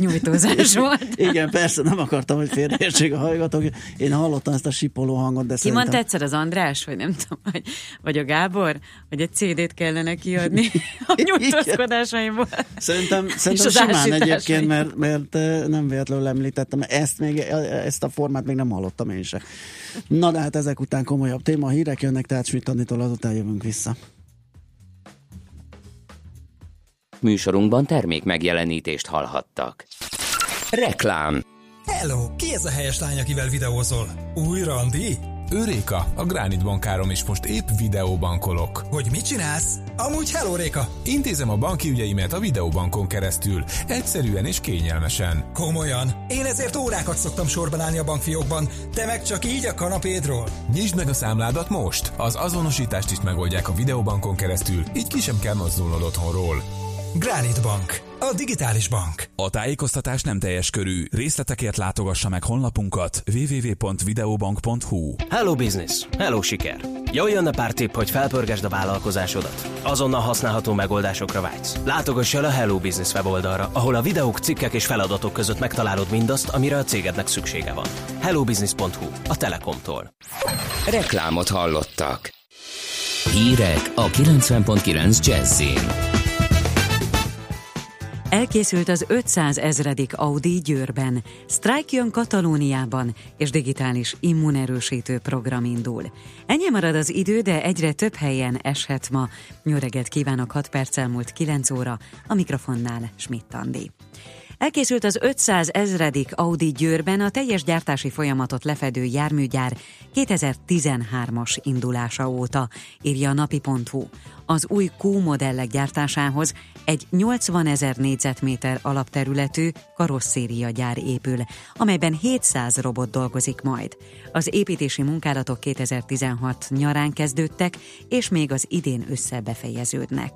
segítségnyújtózás volt. Igen, persze, nem akartam, hogy félreértség a hallgatók. Én hallottam ezt a sipoló hangot, de Ki szerintem... mondta egyszer az András, vagy nem tudom, vagy, vagy a Gábor, hogy egy CD-t kellene kiadni a nyújtózkodásaimból. Szerintem, szerintem simán egyébként, mert, mert nem véletlenül említettem, ezt, még, ezt a formát még nem hallottam én se. Na de hát ezek után komolyabb téma, hírek jönnek, tehát Schmidt Annitól azután jövünk vissza. Műsorunkban termék megjelenítést hallhattak. Reklám Hello, ki ez a helyes lány, akivel videózol? Új randi? Őréka, a Gránit bankárom is most épp videóbankolok. Hogy mit csinálsz? Amúgy hello, Réka. Intézem a banki ügyeimet a videóbankon keresztül, egyszerűen és kényelmesen. Komolyan. Én ezért órákat szoktam sorban állni a bankfiókban, te meg csak így a kanapédról. Nyisd meg a számládat most! Az azonosítást is megoldják a videóbankon keresztül, így ki sem kell mozdulnod otthonról. Granite Bank. A digitális bank. A tájékoztatás nem teljes körű. Részletekért látogassa meg honlapunkat www.videobank.hu. Hello Business, hello siker! Jól jönne pár tipp, hogy felpörgesd a vállalkozásodat. Azonnal használható megoldásokra vágysz. Látogass el a Hello Business weboldalra, ahol a videók, cikkek és feladatok között megtalálod mindazt, amire a cégednek szüksége van. hellobusiness.hu, a Telekomtól. Reklámot hallottak. Hírek a 90.9 Jazzin. Elkészült az 500 ezredik Audi Győrben, sztrájk jön Katalóniában, és digitális immunerősítő program indul. Ennyi marad az idő, de egyre több helyen eshet ma. Reggelt kívánok, 6 perccel múlt 9 óra, a mikrofonnál Schmidt Andi. Elkészült az 500 ezredik Audi Győrben a teljes gyártási folyamatot lefedő járműgyár 2013-as indulása óta, írja a napi.hu. Az új Q modellek gyártásához egy 80 ezer négyzetméter alapterületű karosszéria gyár épül, amelyben 700 robot dolgozik majd. Az építési munkálatok 2016 nyarán kezdődtek, és még az idén össze befejeződnek.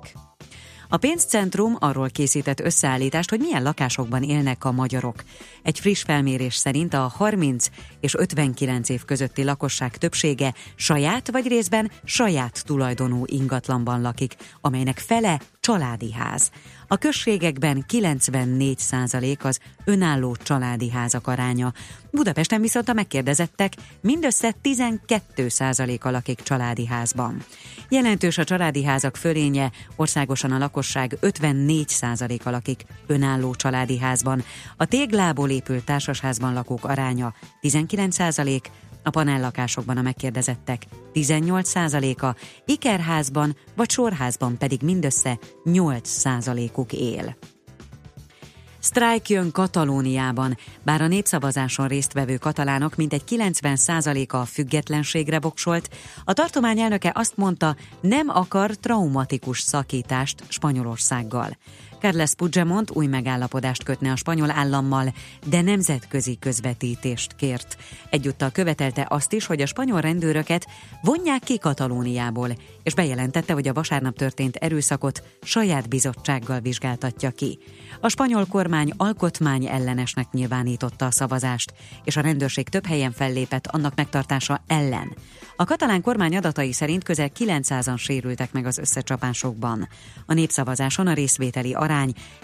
A pénzcentrum arról készített összeállítást, hogy milyen lakásokban élnek a magyarok. Egy friss felmérés szerint a 30 és 59 év közötti lakosság többsége saját vagy részben saját tulajdonú ingatlanban lakik, amelynek fele családi ház. A községekben 94% az önálló családi házak aránya. Budapesten viszont a megkérdezettek mindössze 12%-a lakik családi házban. Jelentős a családi házak fölénye, országosan a lakosság 54%-a lakik önálló családi házban. A téglából épült társasházban lakók aránya 19%, a panellakásokban a megkérdezettek 18%-a, ikerházban vagy sorházban pedig mindössze 8%-uk él. Sztrájk jön Katalóniában, bár a népszavazáson résztvevő katalánok mintegy 90%-a a függetlenségre voksolt, a tartomány elnöke azt mondta, nem akar traumatikus szakítást Spanyolországgal. Carles Puigdemont új megállapodást kötne a spanyol állammal, de nemzetközi közvetítést kért. Egyúttal követelte azt is, hogy a spanyol rendőröket vonják ki Katalóniából, és bejelentette, hogy a vasárnap történt erőszakot saját bizottsággal vizsgáltatja ki. A spanyol kormány alkotmány ellenesnek nyilvánította a szavazást, és a rendőrség több helyen fellépett annak megtartása ellen. A katalán kormány adatai szerint közel 900-an sérültek meg az összecsapásokban. A népszavazáson a részvételi arány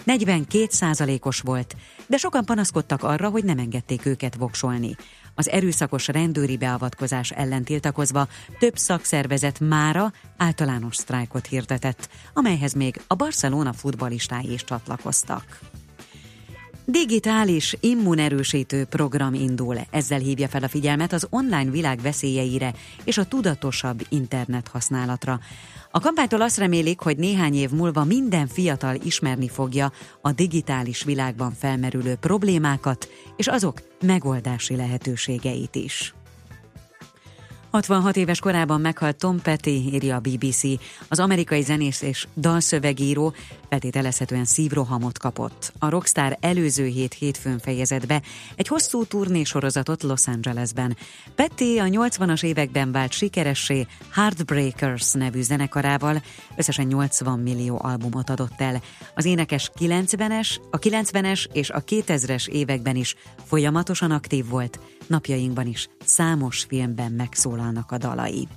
42%-os volt, de sokan panaszkodtak arra, hogy nem engedték őket voksolni. Az erőszakos rendőri beavatkozás ellen tiltakozva több szakszervezet mára általános sztrájkot hirdetett, amelyhez még a Barcelona futbalistái is csatlakoztak. Digitális immunerősítő program indul. Ezzel hívja fel a figyelmet az online világ veszélyeire és a tudatosabb internet használatra. A kampánytól azt remélik, hogy néhány év múlva minden fiatal ismerni fogja a digitális világban felmerülő problémákat és azok megoldási lehetőségeit is. 66 éves korában meghalt Tom Petty, írja a BBC. Az amerikai zenész és dalszövegíró feltételezhetően szívrohamot kapott. A rockstar előző hét hétfőn fejezett be egy hosszú turnésorozatot Los Angelesben. Petty a 80-as években vált sikeressé Heartbreakers nevű zenekarával, összesen 80 millió albumot adott el. Az énekes 90-es, a 90-es és a 2000-es években is folyamatosan aktív volt, napjainkban is számos filmben megszólalnak a dalai.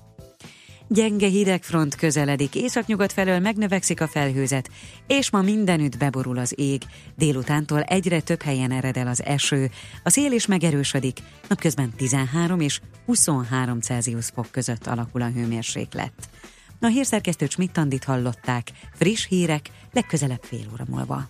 Gyenge hidegfront közeledik, északnyugat felől megnövekszik a felhőzet, és ma mindenütt beborul az ég. Délutántól egyre több helyen ered el az eső, a szél is megerősödik, napközben 13 és 23 Celsius fok között alakul a hőmérséklet. A hírszerkesztő Csmittandit hallották, friss hírek legközelebb fél óra múlva.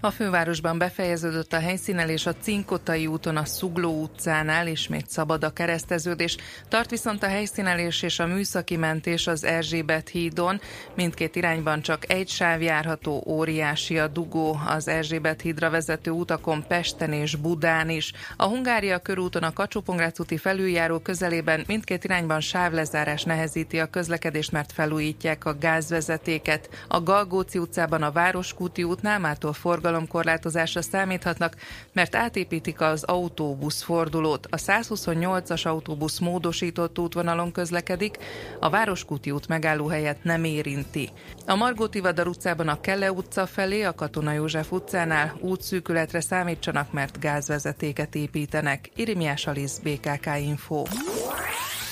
a fővárosban befejeződött a helyszínelés a Cinkotai úton a Szugló utcánál, ismét szabad a kereszteződés. Tart viszont a helyszínelés és a műszaki mentés az Erzsébet hídon. Mindkét irányban csak egy sáv járható, óriási a dugó az Erzsébet hídra vezető utakon Pesten és Budán is. A Hungária körúton a kacsó úti felüljáró közelében mindkét irányban sávlezárás nehezíti a közlekedést, mert felújítják a gázvezetéket. A Galgóci utcában a Városkúti útnál mától forgalom forgalomkorlátozásra számíthatnak, mert átépítik az autóbuszfordulót. A 128-as autóbusz módosított útvonalon közlekedik, a Városkúti út megállóhelyet nem érinti. A Margóti Vadar utcában a Kelle utca felé, a Katona József utcánál útszűkületre számítsanak, mert gázvezetéket építenek. Irimiás Alisz, BKK Info.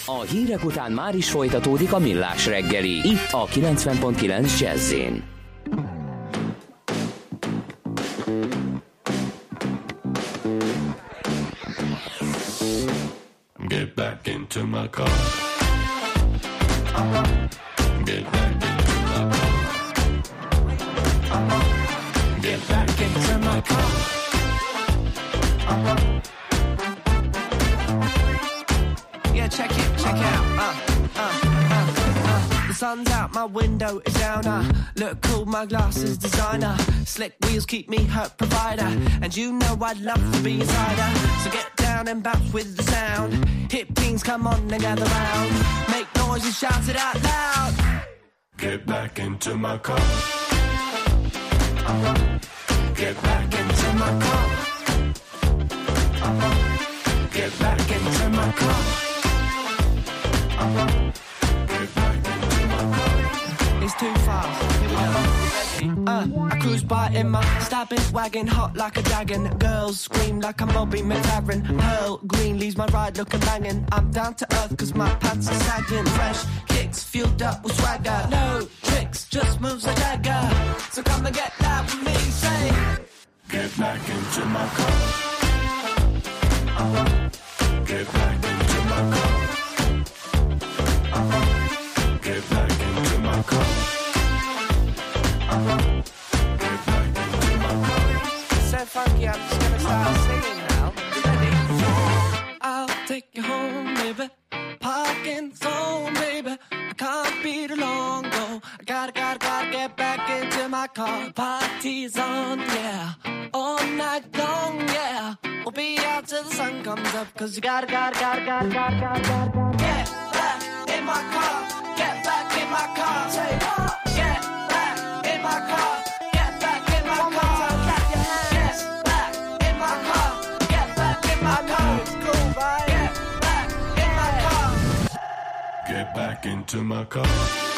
A hírek után már is folytatódik a millás reggeli, itt a 90.9 jazz Get back into my car. Get back into my car. Get back into my car. Yeah, check it, check it out. Uh, sun's out, my window is down. Uh, look cool, my glasses designer. Slick wheels keep me hurt provider. And you know I'd love to be inside her. So get down and bounce with the sound. Hip teens, come on and gather round. Make noise and shout it out loud. Get back into my car. Get back into my car. Get back into my car. Get It's too fast. Uh, I cruise by in my stabbing wagon, hot like a dragon. Girls scream like I'm Bobby McLaren. Pearl green leaves my ride looking banging. I'm down to earth cause my pants are sagging. Fresh kicks fueled up with swagger. No tricks, just moves a dagger. So come and get loud with me, say. Get back into my car. you gotta, gotta, gotta, gotta, gotta, gotta, gotta, gotta. Get back in my car. Get back in my car. Say, get back. Get back in my car. Get back in my car. Get back in my car. Get back in my car. Get back into my car.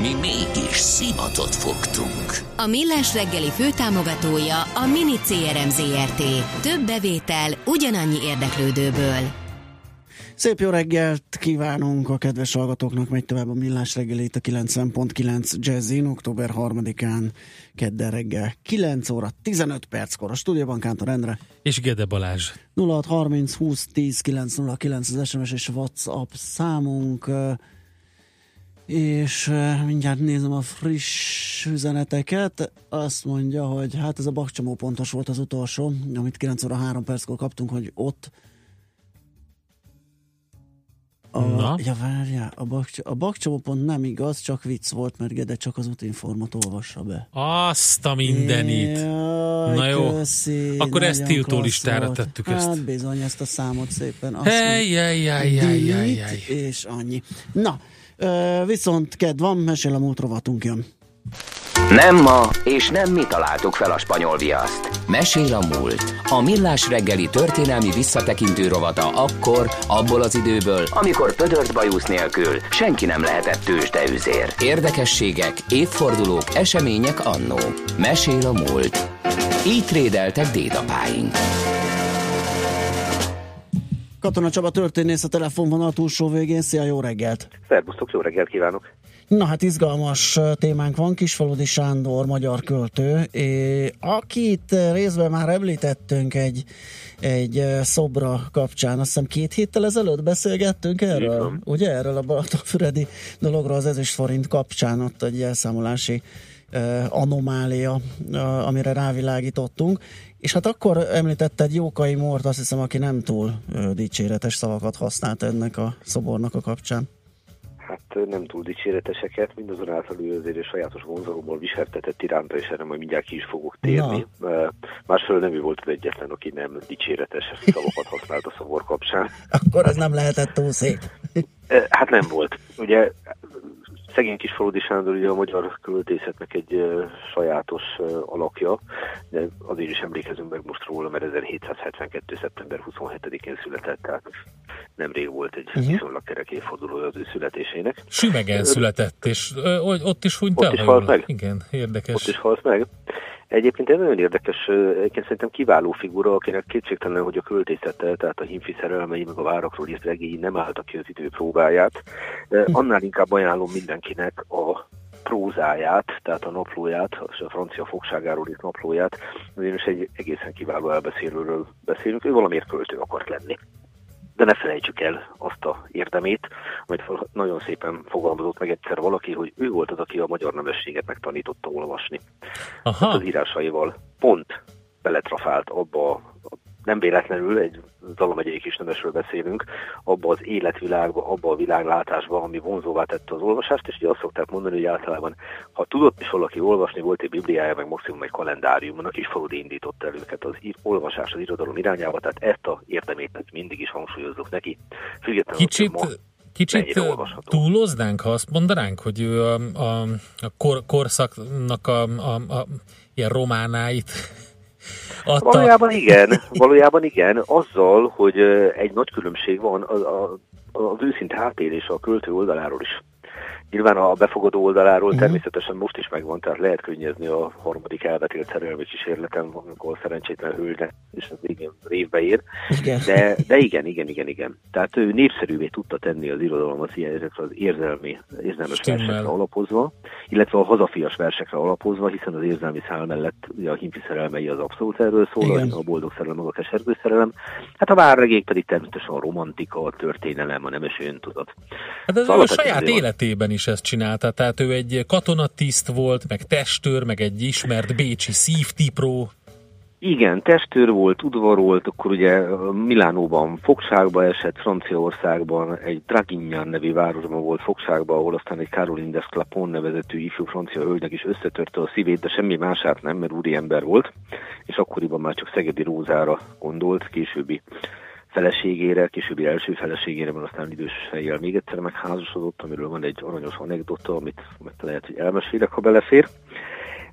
Mi mégis szimatot fogtunk. A Millás reggeli főtámogatója a Mini CRM Zrt. Több bevétel ugyanannyi érdeklődőből. Szép jó reggelt kívánunk a kedves hallgatóknak, megy tovább a millás reggel itt a 90.9 Jazzin, október 3-án, kedden reggel 9 óra 15 perckor a stúdióban Kántor Endre. És Gede Balázs. 0630 20 10 909 az SMS és WhatsApp számunk, és mindjárt nézem a friss üzeneteket. Azt mondja, hogy hát ez a bakcsomó pontos volt az utolsó, amit 9 óra 3 perckor kaptunk, hogy ott a, Na? Ja, várjál, a, bakcs, a bakcsomó pont nem igaz, csak vicc volt, mert Gede csak az útinformot olvassa be. Azt a mindenit. Jaj, Na jó. Köszi, Akkor ezt tiltó listára volt. tettük hát, ezt. bizony, ezt a számot szépen. Azt Hey, jaj, jaj, jaj, delete, jaj. és annyi. Na, viszont kedv van, mesél a múlt rovatunk jön. Nem ma, és nem mi találtuk fel a spanyol viaszt. Mesél a múlt. A millás reggeli történelmi visszatekintő rovata akkor, abból az időből, amikor pödört bajusz nélkül senki nem lehetett tőzsdeüzér. Érdekességek, évfordulók, események annó. Mesél a múlt. Így trédeltek dédapáink. Katona Csaba történész a telefonvonal túlsó végén. Szia, jó reggelt! Szerbusztok, jó reggelt kívánok! Na hát izgalmas témánk van, Kisfaludi Sándor, magyar költő, akit részben már említettünk egy, egy szobra kapcsán, azt hiszem két héttel ezelőtt beszélgettünk erről, van. ugye erről a Balatonfüredi dologról az ezüst forint kapcsán, ott egy elszámolási anomália, amire rávilágítottunk, és hát akkor említetted Jókai Mort, azt hiszem, aki nem túl ö, dicséretes szavakat használt ennek a szobornak a kapcsán. Hát nem túl dicséreteseket, mindazonáltal ő azért sajátos vonzalommal viseltetett iránta, és erre majd mindjárt ki is fogok térni. Na. Másfelől nem ő volt az egyetlen, aki nem dicséretes szavakat használt a szobor kapcsán. Akkor ez nem lehetett túl szép. Hát nem volt. Ugye szegény kis Faludi Sándor ugye a magyar költészetnek egy sajátos alakja, de azért is emlékezünk meg most róla, mert 1772. szeptember 27-én született, tehát nemrég volt egy uh-huh. viszonylag kerek évfordulója az ő születésének. Sümegen született, és ott is hunyt Ott el. is halt meg? Igen, érdekes. Ott is halt meg. Egyébként egy nagyon érdekes, egyébként szerintem kiváló figura, akinek kétségtelen, hogy a költészete, tehát a himfi szerelmei, meg a várakról írt regény nem álltak ki az idő próbáját. Ö, Annál inkább ajánlom mindenkinek a prózáját, tehát a naplóját, és a francia fogságáról írt naplóját, ugyanis egy egészen kiváló elbeszélőről beszélünk, ő valamiért költő akart lenni. De ne felejtsük el azt a érdemét, amit nagyon szépen fogalmazott meg egyszer valaki, hogy ő volt az, aki a magyar nemességet megtanította olvasni. Aha. Az írásaival pont beletrafált abba, a- nem véletlenül egy Zala megyei kis nemesről beszélünk, abba az életvilágba, abba a világlátásba, ami vonzóvá tette az olvasást, és ugye azt szokták mondani, hogy általában, ha tudott is valaki olvasni, volt egy bibliája, meg maximum egy kalendárium, a kis faludi indította el őket az olvasás, az irodalom irányába, tehát ezt a érdemét ezt mindig is hangsúlyozzuk neki. Függetlenül, Kicsit, ma kicsit túloznánk, ha azt mondanánk, hogy ő a, a, a kor, korszaknak a, a, a ilyen románáit adta. Valójában igen, valójában igen, azzal, hogy egy nagy különbség van az, az őszinte átélése a költő oldaláról is. Nyilván a befogadó oldaláról uh-huh. természetesen most is megvan, tehát lehet könnyezni a harmadik elvetélt szerelmi kísérletem, amikor szerencsétlen hölgynek és az végén révbe ér. Igen. De, de igen, igen, igen, igen. Tehát ő népszerűvé tudta tenni az ilyen, ezekre az érzelmi, érzelmes Stimmel. versekre alapozva, illetve a hazafias versekre alapozva, hiszen az érzelmi szál mellett ugye a himfi szerelmei az abszolút erről szól, Igen. a boldog szerelem, a kesergő szerelem. Hát a várregék pedig természetesen a romantika, a történelem, a nemes öntudat. Hát ez Szóval a saját életében is ezt csinálta, tehát ő egy katonatiszt volt, meg testőr, meg egy ismert bécsi szívtipró. Igen, testőr volt, udvarolt, akkor ugye Milánóban fogságba esett, Franciaországban egy Draginyan nevű városban volt fogságba, ahol aztán egy Caroline Desclapon nevezetű ifjú francia hölgynek is összetörte a szívét, de semmi mását nem, mert úri ember volt, és akkoriban már csak Szegedi Rózára gondolt, későbbi feleségére, későbbi első feleségére, mert aztán idős fejjel még egyszer megházasodott, amiről van egy aranyos anekdota, amit, amit lehet, hogy elmesélek, ha belefér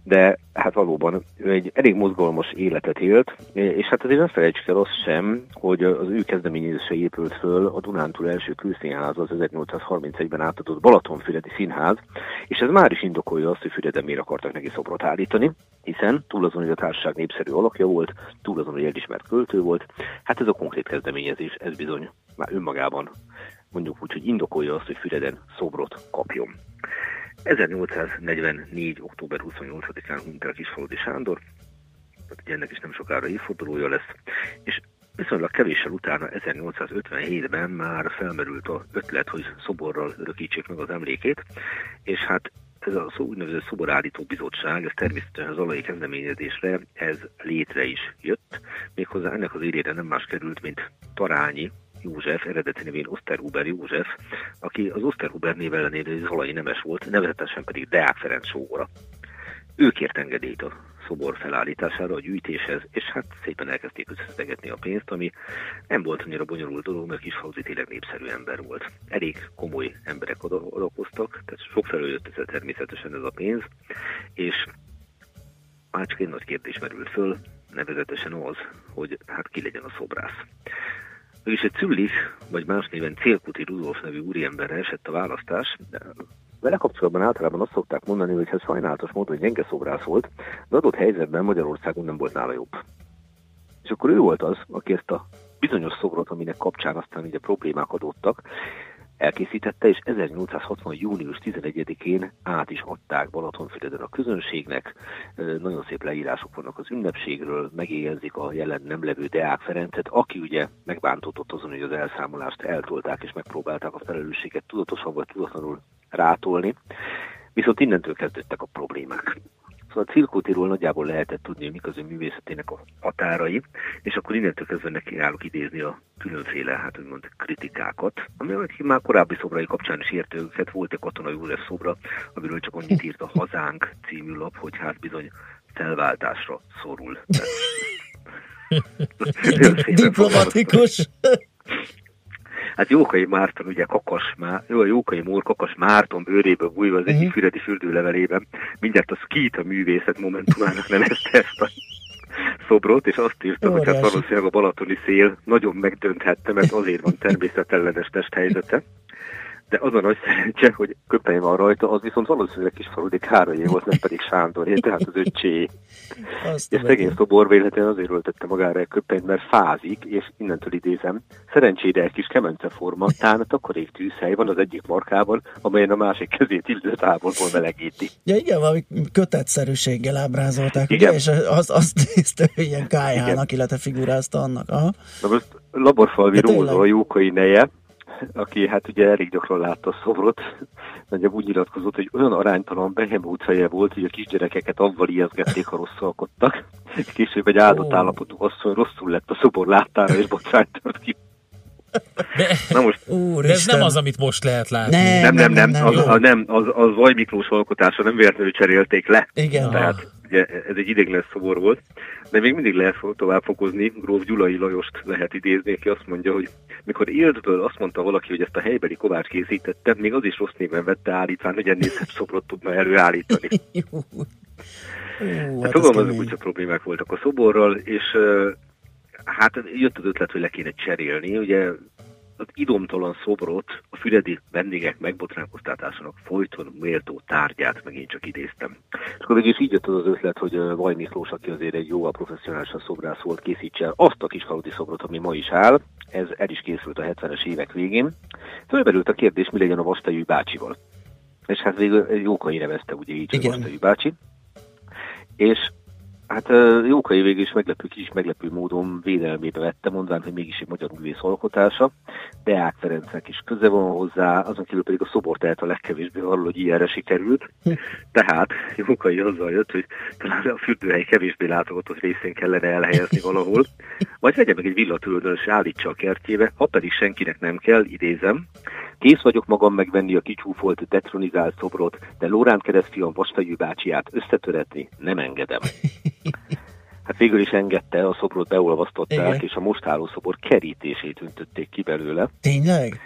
de hát valóban ő egy elég mozgalmas életet élt, és hát azért ne felejtsük el azt sem, hogy az ő kezdeményezése épült föl a Dunántúl első külszínház, az 1831-ben átadott Balatonfüredi Színház, és ez már is indokolja azt, hogy Füreden miért akartak neki szobrot állítani, hiszen túl azon, hogy a társaság népszerű alakja volt, túl azon, hogy elismert költő volt, hát ez a konkrét kezdeményezés, ez bizony már önmagában mondjuk úgy, hogy indokolja azt, hogy Füreden szobrot kapjon. 1844. október 28-án hunyt el Kisfaludi Sándor, tehát ugye ennek is nem sokára évfordulója lesz, és viszonylag kevéssel utána 1857-ben már felmerült a ötlet, hogy szoborral örökítsék meg az emlékét, és hát ez a szó, úgynevezett szoborállító bizottság, ez természetesen az alai kezdeményezésre ez létre is jött, méghozzá ennek az érére nem más került, mint Tarányi József, eredeti nevén Oszterhuber József, aki az Oszterhuber név ellenére az alai nemes volt, nevezetesen pedig Deák Ferenc sógora. Ő kért engedélyt a szobor felállítására, a gyűjtéshez, és hát szépen elkezdték összeszedegetni a pénzt, ami nem volt annyira bonyolult dolog, mert Kisfauzi tényleg népszerű ember volt. Elég komoly emberek adakoztak, tehát sokfelől jött ez természetesen ez a pénz, és már csak egy nagy kérdés merült föl, nevezetesen az, hogy hát ki legyen a szobrász. Mégis egy Züllich, vagy más néven Célkuti Rudolf nevű úriemberre esett a választás, vele kapcsolatban általában azt szokták mondani, hogy ez sajnálatos módon, gyenge szobrász volt, de adott helyzetben Magyarországon nem volt nála jobb. És akkor ő volt az, aki ezt a bizonyos szobrot, aminek kapcsán aztán ugye problémák adottak, elkészítette, és 1860. június 11-én át is adták Balatonfüreden a közönségnek. Nagyon szép leírások vannak az ünnepségről, megégezik a jelen nem levő Deák Ferencet, aki ugye megbántott azon, hogy az elszámolást eltolták, és megpróbálták a felelősséget tudatosan vagy tudatlanul rátolni. Viszont innentől kezdődtek a problémák. Szóval a Cirkótiról nagyjából lehetett tudni, hogy mik az ő művészetének a határai, és akkor innentől kezdve neki állok idézni a különféle, hát úgymond kritikákat, ami már korábbi szobrai kapcsán is érte őket. Volt egy Katona József szobra, amiről csak annyit írt a Hazánk című lap, hogy hát bizony felváltásra szorul. Diplomatikus. Hát Jókai Márton, ugye Kakas, Má, jó, a Jókai Mór Kakas Márton bőréből bújva az egyik uh-huh. füredi fürdőlevelében, mindjárt a Skit a művészet momentumának nevezte ezt a szobrot, és azt írta, hogy hát valószínűleg a balatoni szél nagyon megdönthette, mert azért van természetellenes testhelyzete de az a nagy szerencse, hogy köpeny van rajta, az viszont valószínűleg kis faludi Károlyé volt, nem pedig Sándor, tehát az öccsé. és szegény szobor véletlenül azért öltette magára egy köpenyt, mert fázik, és innentől idézem, szerencsére egy kis kemence forma, tán a takarék tűzhely van az egyik markában, amelyen a másik kezét illő távolból melegíti. Ja igen, valami kötetszerűséggel ábrázolták, igen. ugye? És az, azt nézte, hogy ilyen KH-nak, illetve figurázta annak. Aha. Na most Laborfalvi Róza, a Jókai neje, aki hát ugye elég gyakran látta a szobrot, nagyjából úgy nyilatkozott, hogy olyan aránytalan behemút feje volt, hogy a kisgyerekeket avval ijeszgették, ha rosszalkodtak. Később egy áldott oh. állapotú asszony rosszul lett a szobor láttára, és botrányt tört ki. De, Na most, de ez nem az, amit most lehet látni. Nem, nem, nem. nem, nem, az, az, nem az, az Vaj Miklós alkotása nem véletlenül cserélték le. Igen. Tehát ugye ez egy idéglenes szobor volt, de még mindig lehet tovább fokozni. Gróf Gyulai Lajost lehet idézni, aki azt mondja, hogy mikor éltből azt mondta valaki, hogy ezt a helybeli kovács készítette, még az is rossz néven vette állítván, hogy ennél szebb szobrot tudna előállítani. hát, hát fogalmazunk, hogy problémák voltak a szoborral, és hát jött az ötlet, hogy le kéne cserélni. Ugye az idomtalan szobrot a füredi vendégek megbotránkoztatásának folyton méltó tárgyát megint csak idéztem. És akkor is így jött az, az ötlet, hogy Vaj Miklós, aki azért egy jóval professzionálisan szobrász volt, készítse el azt a kis faludi szobrot, ami ma is áll. Ez el is készült a 70-es évek végén. Fölmerült a kérdés, mi legyen a Vastajű bácsival. És hát végül Jókai nevezte ugye így, hogy Vastajű bácsi. És Hát Jókai végül is meglepő, kis meglepő módon védelmébe vette, mondván, hogy mégis egy magyar művész alkotása. Deák Ferencnek is köze van hozzá, azon kívül pedig a szobor tehet a legkevésbé arról, hogy ilyenre sikerült. Tehát Jókai azzal jött, hogy talán a fürdőhely kevésbé látogatott részén kellene elhelyezni valahol, vagy vegye meg egy villatulajdonos és állítsa a kertjébe, ha pedig senkinek nem kell, idézem, Kész vagyok magam megvenni a kicsúfolt, detronizált szobrot, de Lórán keresztfiam Vastajű bácsiát összetöretni nem engedem. Hát végül is engedte, a szobrot beolvasztották, Igen. és a most álló szobor kerítését öntötték ki belőle. Tényleg?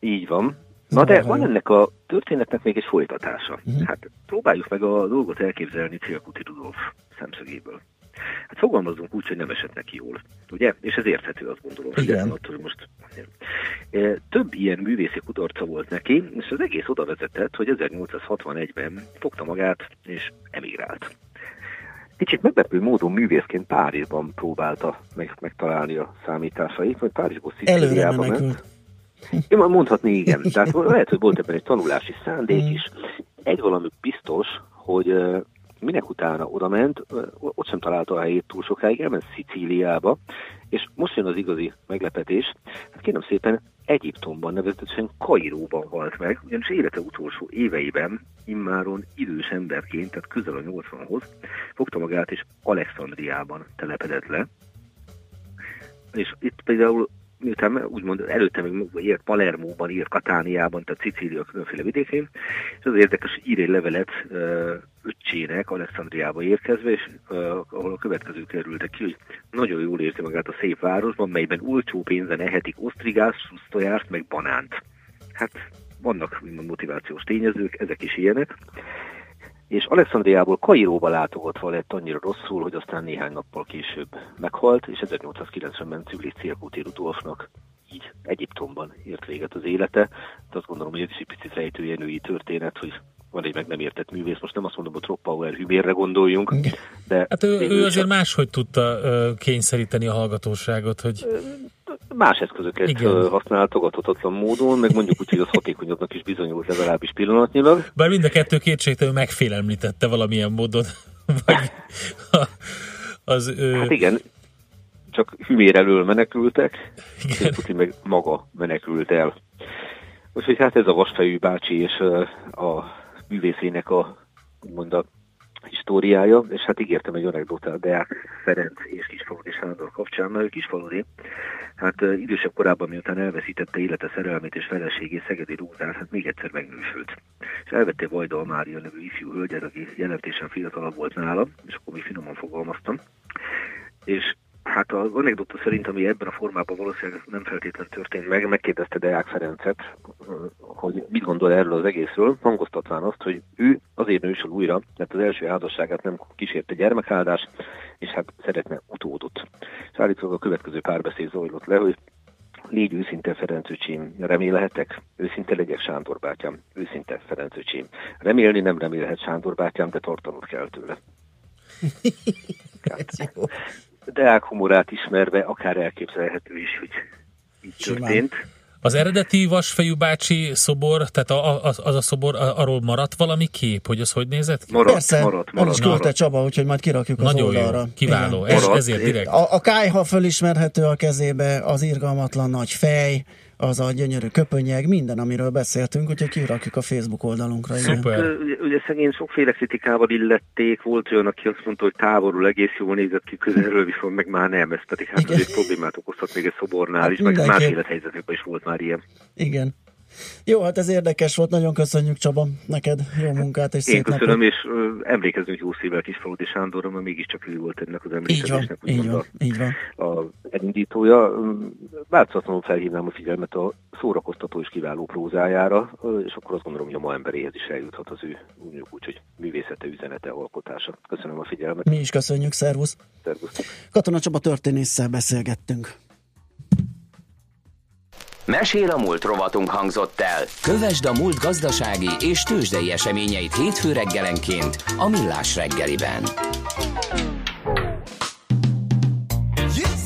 Így van. Na de van ennek a történetnek még egy folytatása. Uh-huh. Hát próbáljuk meg a dolgot elképzelni Célkuti Rudolf szemszögéből. Hát fogalmazunk úgy, hogy nem esett neki jól. Ugye? És ez érthető, azt gondolom. Igen. Attól, hogy most e, több ilyen művészi kudarca volt neki, és az egész oda vezetett, hogy 1861-ben fogta magát és emigrált. kicsit meglepő módon művészként Párizsban próbálta meg, megtalálni a számításait, vagy Párizsból Előre Szicíliába ment. Én már mondhatni igen. Tehát lehet, hogy volt ebben egy tanulási szándék is. Egy valami biztos, hogy ö, minek utána oda ment, ott sem találta a helyét túl sokáig, elment Szicíliába, és most jön az igazi meglepetés. Hát kérem szépen, Egyiptomban, nevezetesen Kairóban halt meg, ugyanis élete utolsó éveiben immáron idős emberként, tehát közel a 80-hoz, fogta magát és Alexandriában telepedett le, és itt például miután úgymond előtte még írt Palermóban, írt Katániában, tehát Szicília különféle vidékén, és az érdekes ír egy levelet öccsének Alexandriába érkezve, és ahol a következő kerültek ki, hogy nagyon jól érzi magát a szép városban, melyben olcsó pénzen ehetik osztrigás, szusztojást, meg banánt. Hát vannak úgymond motivációs tényezők, ezek is ilyenek. És Alexandriából Kairóba látogatva lett annyira rosszul, hogy aztán néhány nappal később meghalt, és 1890-ben Cülis Cirkuti Rudolfnak így Egyiptomban ért véget az élete. De azt gondolom, hogy ez is egy picit rejtőjenői történet, hogy van egy meg nem értett művész. Most nem azt mondom, hogy Tropauer hűbérre gondoljunk, de Hát ő, ő azért máshogy tudta kényszeríteni a hallgatóságot, hogy más eszközöket Igen. használt tagadhatatlan módon, meg mondjuk úgy, hogy az hatékonyabbnak is bizonyult legalábbis pillanatnyilag. bár mind a kettő kétségtelenül megfélemlítette valamilyen módon. Vagy az ő... Hát igen, csak hümér elől menekültek, Igen. és Putin meg maga menekült el. Úgyhogy hát ez a vasfejű bácsi és a művészének a, úgymond a históriája, és hát ígértem egy anekdotát Deák Ferenc és Kisfaludi Sándor kapcsán, mert ő Kisfaludi, hát idősebb korában, miután elveszítette élete szerelmét és feleségét Szegedi Rózát, hát még egyszer megnősült. És elvette Vajdal Mária nevű ifjú hölgyet, aki jelentésen fiatalabb volt nála, és akkor mi finoman fogalmaztam. És hát az anekdota szerint, ami ebben a formában valószínűleg nem feltétlenül történt meg, megkérdezte Deák Ferencet, hogy mit gondol erről az egészről, hangoztatván azt, hogy ő azért nősül újra, mert az első házasságát nem kísérte gyermekáldás, és hát szeretne utódot. És állítólag a következő párbeszéd zajlott le, hogy Légy őszinte, Ferenc öcsém, remélhetek? Őszinte legyek, Sándor bátyám. Őszinte, Ferenc öcsém. Remélni nem remélhet, Sándor bátyám, de tartanod kell tőle. Deák humorát ismerve akár elképzelhető is, hogy így Simán. történt. Az eredeti vasfejű bácsi szobor, tehát a, a, az a szobor, a- arról maradt valami kép, hogy az hogy nézett ki? Maradt, Persze, maradt, el is maradt, küldte maradt. Csaba, úgyhogy majd kirakjuk az Nagyon oldalra. jó, kiváló. Igen. Ez, Maradt. ezért direkt. A, a kájha fölismerhető a kezébe, az irgalmatlan nagy fej, az a gyönyörű köpönyeg, minden, amiről beszéltünk, úgyhogy kirakjuk a Facebook oldalunkra. Igen. Szuper. Ugye, ugye szegény sokféle kritikával illették, volt olyan, aki azt mondta, hogy távolról egész jól nézett ki, közelről viszont meg már nem, ez pedig hát Igen. azért problémát okozhat még egy szobornál Hát is, meg más élethelyzetekben is volt már ilyen. Igen. Jó, hát ez érdekes volt, nagyon köszönjük Csaba, neked jó munkát és Én szép köszönöm, napot. és ö, emlékezzünk jó szívvel Kisfaludi Sándorra, mert mégiscsak ő volt ennek az Így van, emlékezésnek így úgymond van, így van. a, a elindítója. Változatlanul felhívnám a figyelmet a szórakoztató és kiváló prózájára, és akkor azt gondolom, hogy a ma emberéhez is eljuthat az ő mondjuk úgy, hogy művészete, üzenete, alkotása. Köszönöm a figyelmet. Mi is köszönjük, szervusz. Szervusztok. Katona Csaba történésszel beszélgettünk. Mesél a múlt rovatunk hangzott el. Kövesd a múlt gazdasági és tőzsdei eseményeit hétfő reggelenként a Millás reggeliben. Yes,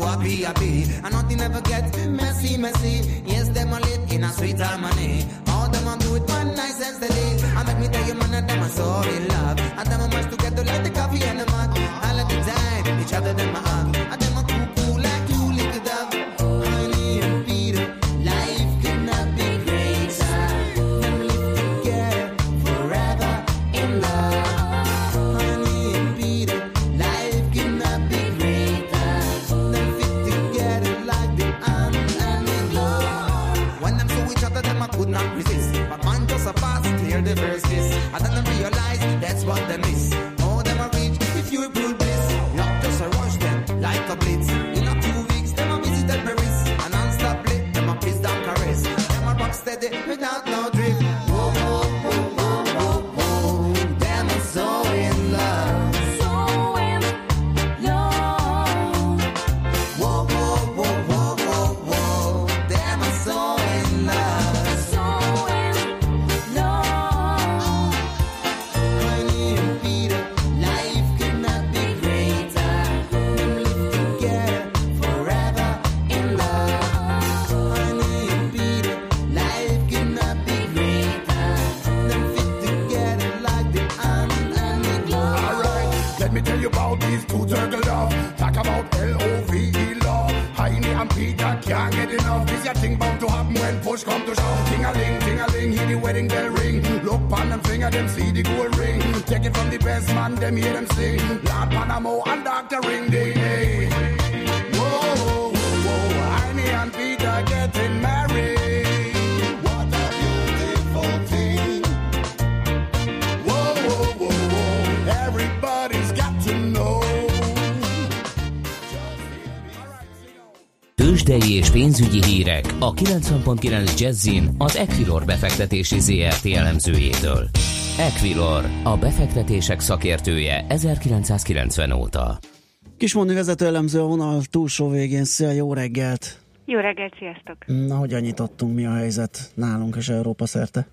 so happy, happy. And nothing ever gets messy, messy. Yes, them are lit in a sweet harmony. All them are do it one nice and steady. And let me tell you, man, that them are so in love. And them are much together like the coffee and the a 90.9 Jazzin az Equilor befektetési ZRT elemzőjétől. Equilor, a befektetések szakértője 1990 óta. Kismondi vezető elemző a vonal túlsó végén. Szia, jó reggelt! Jó reggelt, sziasztok! Na, hogyan nyitottunk, mi a helyzet nálunk és Európa szerte?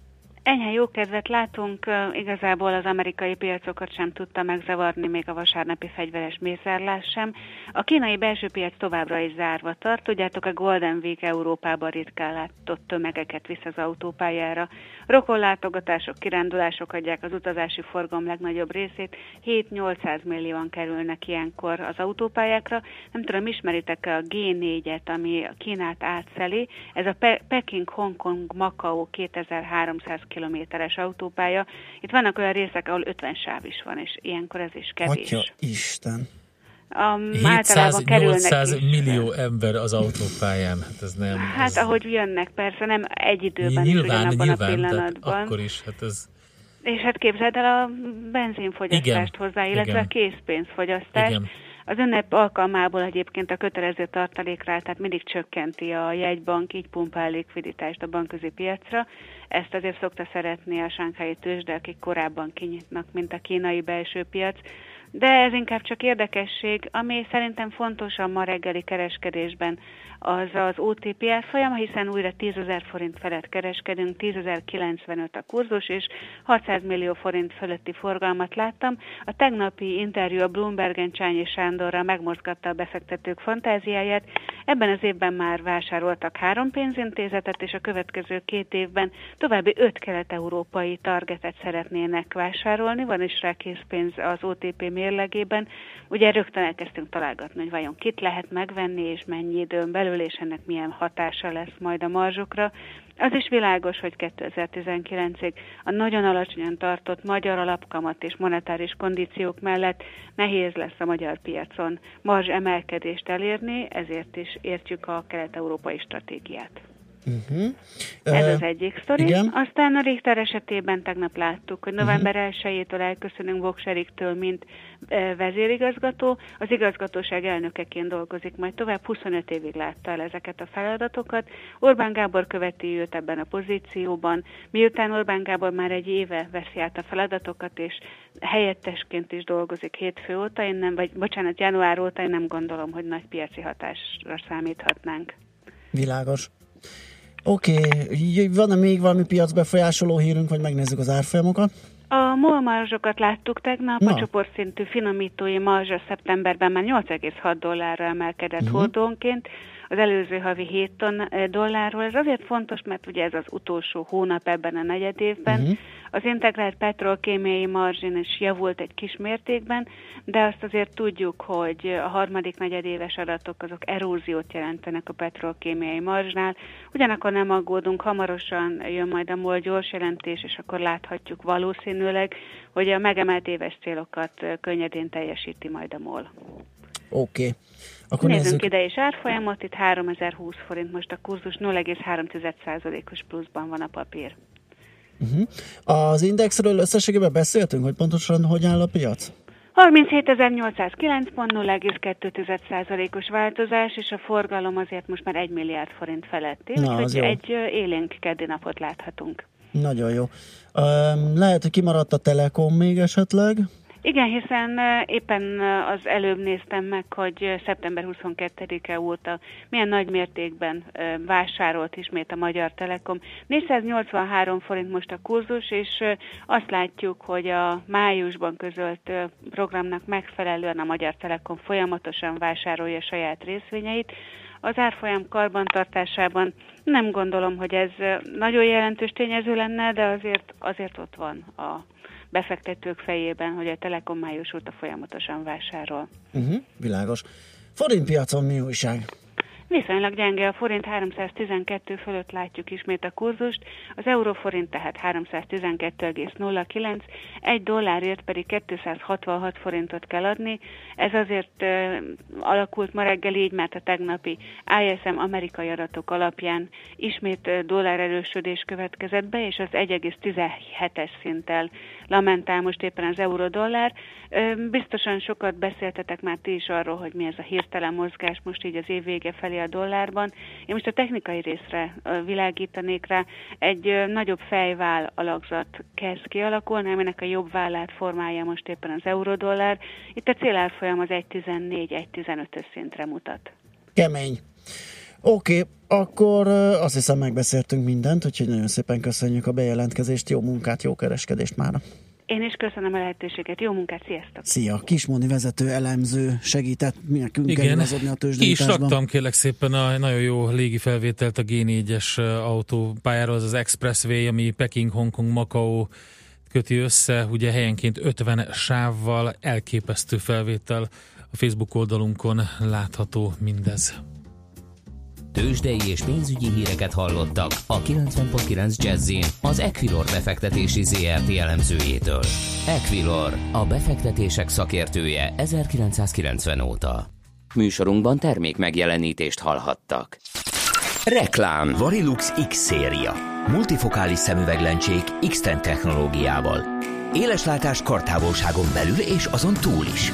Enyhe jó kedvet látunk, igazából az amerikai piacokat sem tudta megzavarni, még a vasárnapi fegyveres mészárlás sem. A kínai belső piac továbbra is zárva tart, tudjátok, a Golden Week Európában ritkán látott tömegeket visz az autópályára. Rokonlátogatások, kirándulások adják az utazási forgalom legnagyobb részét, 7-800 millióan kerülnek ilyenkor az autópályákra. Nem tudom, ismeritek-e a G4-et, ami Kínát átszeli, ez a Pe- Peking-Hongkong-Macau 2300 kilométeres autópálya. Itt vannak olyan részek, ahol 50 sáv is van, és ilyenkor ez is kevés. Atya Isten! Um, általában kerülnek 700 is. millió ember az autópályán. Hát ez nem... Hát ez... ahogy jönnek, persze, nem egy időben nyilván, ugyanabban nyilván, a pillanatban. akkor is, hát ez... És hát képzeld el a benzinfogyasztást Igen, hozzá, illetve igen. a készpénzfogyasztást. Igen. Az ünnep alkalmából egyébként a kötelező tartalékrá, tehát mindig csökkenti a jegybank, így pumpál likviditást a bankközi piacra. Ezt azért szokta szeretni a sánkhályi tőzsde, akik korábban kinyitnak, mint a kínai belső piac. De ez inkább csak érdekesség, ami szerintem fontos a ma reggeli kereskedésben, az az OTP árfolyama, hiszen újra 10 ezer forint felett kereskedünk, 10.095 a kurzus, és 600 millió forint fölötti forgalmat láttam. A tegnapi interjú a Bloombergen Csányi Sándorral megmozgatta a befektetők fantáziáját. Ebben az évben már vásároltak három pénzintézetet, és a következő két évben további öt kelet-európai targetet szeretnének vásárolni. Van is rá készpénz az OTP mérlegében. Ugye rögtön elkezdtünk találgatni, hogy vajon kit lehet megvenni, és mennyi időn belül, és ennek milyen hatása lesz majd a marzsokra. Az is világos, hogy 2019-ig a nagyon alacsonyan tartott magyar alapkamat és monetáris kondíciók mellett nehéz lesz a magyar piacon marzs emelkedést elérni, ezért is értjük a kelet-európai stratégiát. Uh-huh. Ez az egyik sztori. igen. Aztán a Richter esetében tegnap láttuk, hogy november 1-től elköszönünk Vokserigtől, mint vezérigazgató. Az igazgatóság elnökeként dolgozik majd tovább, 25 évig látta el ezeket a feladatokat. Orbán Gábor követi őt ebben a pozícióban, miután Orbán Gábor már egy éve veszi át a feladatokat, és helyettesként is dolgozik hétfő óta, én nem, vagy bocsánat, január óta, én nem gondolom, hogy nagy piaci hatásra számíthatnánk. Világos. Oké, okay. van-e még valami piacbefolyásoló hírünk, vagy megnézzük az árfolyamokat? A MOL marzsokat láttuk tegnap, Na. a csoportszintű finomítói marzsa szeptemberben már 8,6 dollárra emelkedett uh-huh. hordónként, az előző havi 7 ton, eh, dollárról. Ez azért fontos, mert ugye ez az utolsó hónap ebben a negyedévben. Mhm. Uh-huh. Az integrált petrolkémiai marzsin is javult egy kis mértékben, de azt azért tudjuk, hogy a harmadik negyedéves adatok azok eróziót jelentenek a petrolkémiai marzsnál. Ugyanakkor nem aggódunk, hamarosan jön majd a MOL gyors jelentés, és akkor láthatjuk valószínűleg, hogy a megemelt éves célokat eh, könnyedén teljesíti majd a MOL. Oké. Okay. Akkor Nézzünk nézzük. ide is árfolyamot, itt 3020 forint, most a kurzus 0,3%-os pluszban van a papír. Uh-huh. Az indexről összességében beszéltünk, hogy pontosan hogy áll a piac? 37.809 pont 0,2%-os változás, és a forgalom azért most már 1 milliárd forint feletti, Na, úgyhogy egy élénk keddi napot láthatunk. Nagyon jó. Um, lehet, hogy kimaradt a Telekom még esetleg. Igen, hiszen éppen az előbb néztem meg, hogy szeptember 22-e óta milyen nagy mértékben vásárolt ismét a Magyar Telekom. 483 forint most a kurzus, és azt látjuk, hogy a májusban közölt programnak megfelelően a Magyar Telekom folyamatosan vásárolja saját részvényeit. Az árfolyam karbantartásában nem gondolom, hogy ez nagyon jelentős tényező lenne, de azért, azért ott van a befektetők fejében, hogy a Telekom május óta folyamatosan vásárol. Uh-huh, világos. Forintpiacon mi újság? Viszonylag gyenge a forint 312 fölött látjuk ismét a kurzust, az euróforint tehát 312,09, egy dollárért pedig 266 forintot kell adni. Ez azért uh, alakult ma reggel így, mert a tegnapi ISM amerikai adatok alapján ismét dollár erősödés következett be, és az 1,17-es szinttel lamentál most éppen az euró-dollár. Biztosan sokat beszéltetek már ti is arról, hogy mi ez a hirtelen mozgás most így az év vége felé a dollárban. Én most a technikai részre világítanék rá. Egy nagyobb fejvál alakzat kezd kialakulni, aminek a jobb vállát formálja most éppen az euró-dollár. Itt a célárfolyam az 1.14-1.15-ös szintre mutat. Kemény. Oké, okay, akkor azt hiszem megbeszéltünk mindent, úgyhogy nagyon szépen köszönjük a bejelentkezést, jó munkát, jó kereskedést már. Én is köszönöm a lehetőséget. Jó munkát, sziasztok! Szia! Kismoni vezető elemző segített nekünk Igen, a ki is raktam kérlek szépen a nagyon jó légi felvételt a G4-es autópályáról, az az Expressway, ami Peking, Hongkong, Macau köti össze, ugye helyenként 50 sávval, elképesztő felvétel. A Facebook oldalunkon látható mindez. Tőzsdei és pénzügyi híreket hallottak a 90.9 jazz az Equilor befektetési ZRT elemzőjétől. Equilor, a befektetések szakértője 1990 óta. Műsorunkban termék megjelenítést hallhattak. Reklám Varilux X széria. Multifokális szemüveglencsék X-Ten technológiával. Éleslátás kartávolságon belül és azon túl is.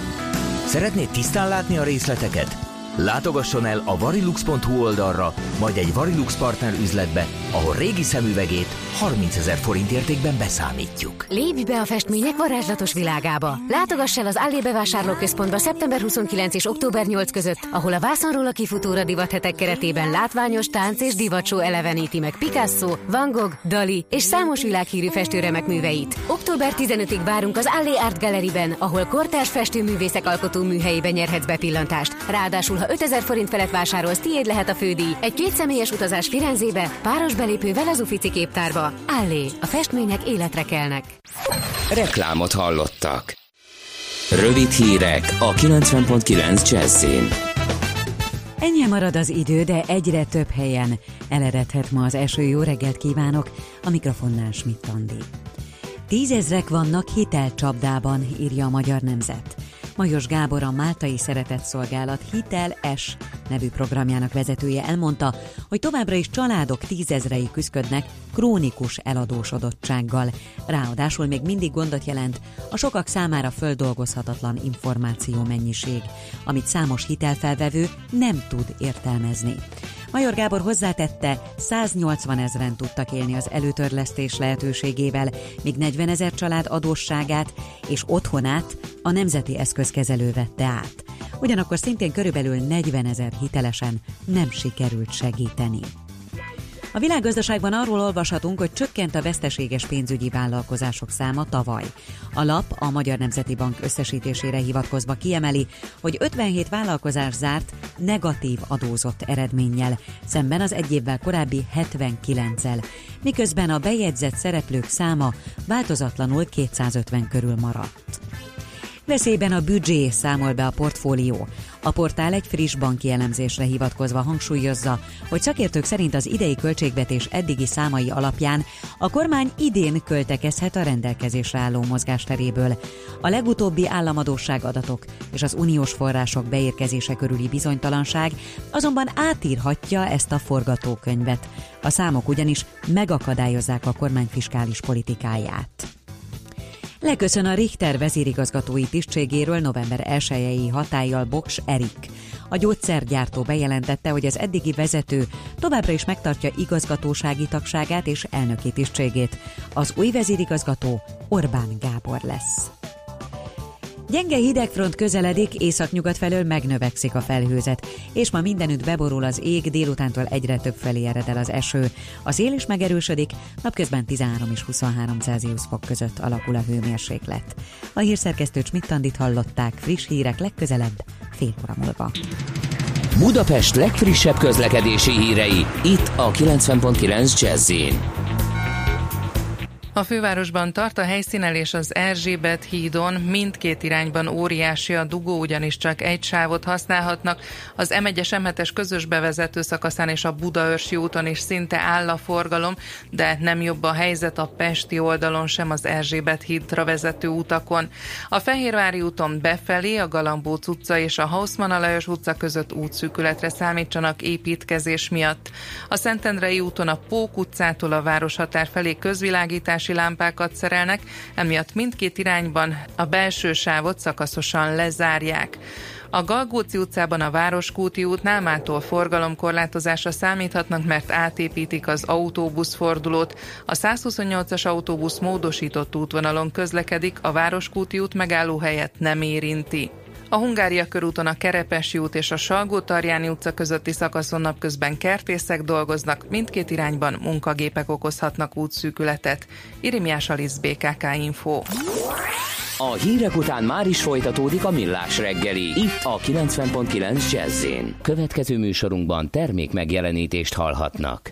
Szeretnéd tisztán látni a részleteket? Látogasson el a varilux.hu oldalra, majd egy Varilux partner üzletbe, ahol régi szemüvegét 30 ezer forint értékben beszámítjuk. Lépj be a festmények varázslatos világába! Látogass el az Allé bevásárlóközpontba szeptember 29 és október 8 között, ahol a vászonról a kifutóra divathetek keretében látványos tánc és divatsó eleveníti meg Picasso, Van Gogh, Dali és számos világhírű festőremek műveit. Október 15-ig várunk az Allé Art Galleryben, ahol kortárs festőművészek alkotó műhelyében nyerhetsz bepillantást. Ráadásul, ha 5000 forint felett vásárolsz, tiéd lehet a fődíj. Egy kétszemélyes utazás Firenzébe, páros belépővel az Ufici képtárba. Állé, a festmények életre kelnek. Reklámot hallottak. Rövid hírek a 90.9 Jazzin. Ennyi marad az idő, de egyre több helyen eleredhet ma az eső. Jó reggelt kívánok, a mikrofonnál Schmidt Andi. Tízezrek vannak hitelcsapdában, írja a Magyar Nemzet. Majos Gábor, a Máltai Szeretetszolgálat Hitel S nevű programjának vezetője elmondta, hogy továbbra is családok tízezrei küzdködnek krónikus eladósodottsággal. Ráadásul még mindig gondot jelent a sokak számára földolgozhatatlan információ mennyiség, amit számos hitelfelvevő nem tud értelmezni. Major Gábor hozzátette, 180 ezeren tudtak élni az előtörlesztés lehetőségével, míg 40 ezer család adósságát és otthonát a Nemzeti Eszközkezelő vette át. Ugyanakkor szintén körülbelül 40 ezer hitelesen nem sikerült segíteni. A világgazdaságban arról olvashatunk, hogy csökkent a veszteséges pénzügyi vállalkozások száma tavaly. A lap a Magyar Nemzeti Bank összesítésére hivatkozva kiemeli, hogy 57 vállalkozás zárt negatív adózott eredménnyel, szemben az egy évvel korábbi 79-el, miközben a bejegyzett szereplők száma változatlanul 250 körül maradt. Veszélyben a büdzsé számol be a portfólió. A portál egy friss banki elemzésre hivatkozva hangsúlyozza, hogy szakértők szerint az idei költségvetés eddigi számai alapján a kormány idén költekezhet a rendelkezésre álló mozgásteréből. A legutóbbi államadóság adatok és az uniós források beérkezése körüli bizonytalanság azonban átírhatja ezt a forgatókönyvet. A számok ugyanis megakadályozzák a kormány fiskális politikáját. Leköszön a Richter vezérigazgatói tisztségéről november 1 hatállyal Boks Erik. A gyógyszergyártó bejelentette, hogy az eddigi vezető továbbra is megtartja igazgatósági tagságát és elnöki tisztségét. Az új vezérigazgató Orbán Gábor lesz. Gyenge hidegfront közeledik, északnyugat felől megnövekszik a felhőzet, és ma mindenütt beborul az ég, délutántól egyre több felé ered el az eső. A szél is megerősödik, napközben 13 és 23 Celsius fok között alakul a hőmérséklet. A hírszerkesztő Csmittandit hallották, friss hírek legközelebb, fél óra múlva. Budapest legfrissebb közlekedési hírei, itt a 90.9 jazz A fővárosban tart a helyszínelés az Erzsébet hídon, mindkét irányban óriási a dugó, ugyanis csak egy sávot használhatnak. Az M1-es M7-es közös bevezető szakaszán és a Budaörsi úton is szinte áll a forgalom, de nem jobb a helyzet a Pesti oldalon sem az Erzsébet hídra vezető utakon. A Fehérvári úton befelé a Galambóc utca és a Hausmann Alajos utca között útszűkületre számítsanak építkezés miatt. A Szentendrei úton a Pók utcától a városhatár felé közvilágítás közlekedési lámpákat szerelnek, emiatt mindkét irányban a belső sávot szakaszosan lezárják. A Galgóci utcában a Városkúti útnál mától forgalomkorlátozásra számíthatnak, mert átépítik az autóbuszfordulót. A 128-as autóbusz módosított útvonalon közlekedik, a Városkúti út megálló helyet nem érinti. A Hungária körúton a Kerepesi út és a Salgó-Tarjáni utca közötti szakaszon napközben kertészek dolgoznak, mindkét irányban munkagépek okozhatnak útszűkületet. Irimiás Alisz BKK Info. A hírek után már is folytatódik a millás reggeli, itt a 90.9 jazz Következő műsorunkban termék megjelenítést hallhatnak.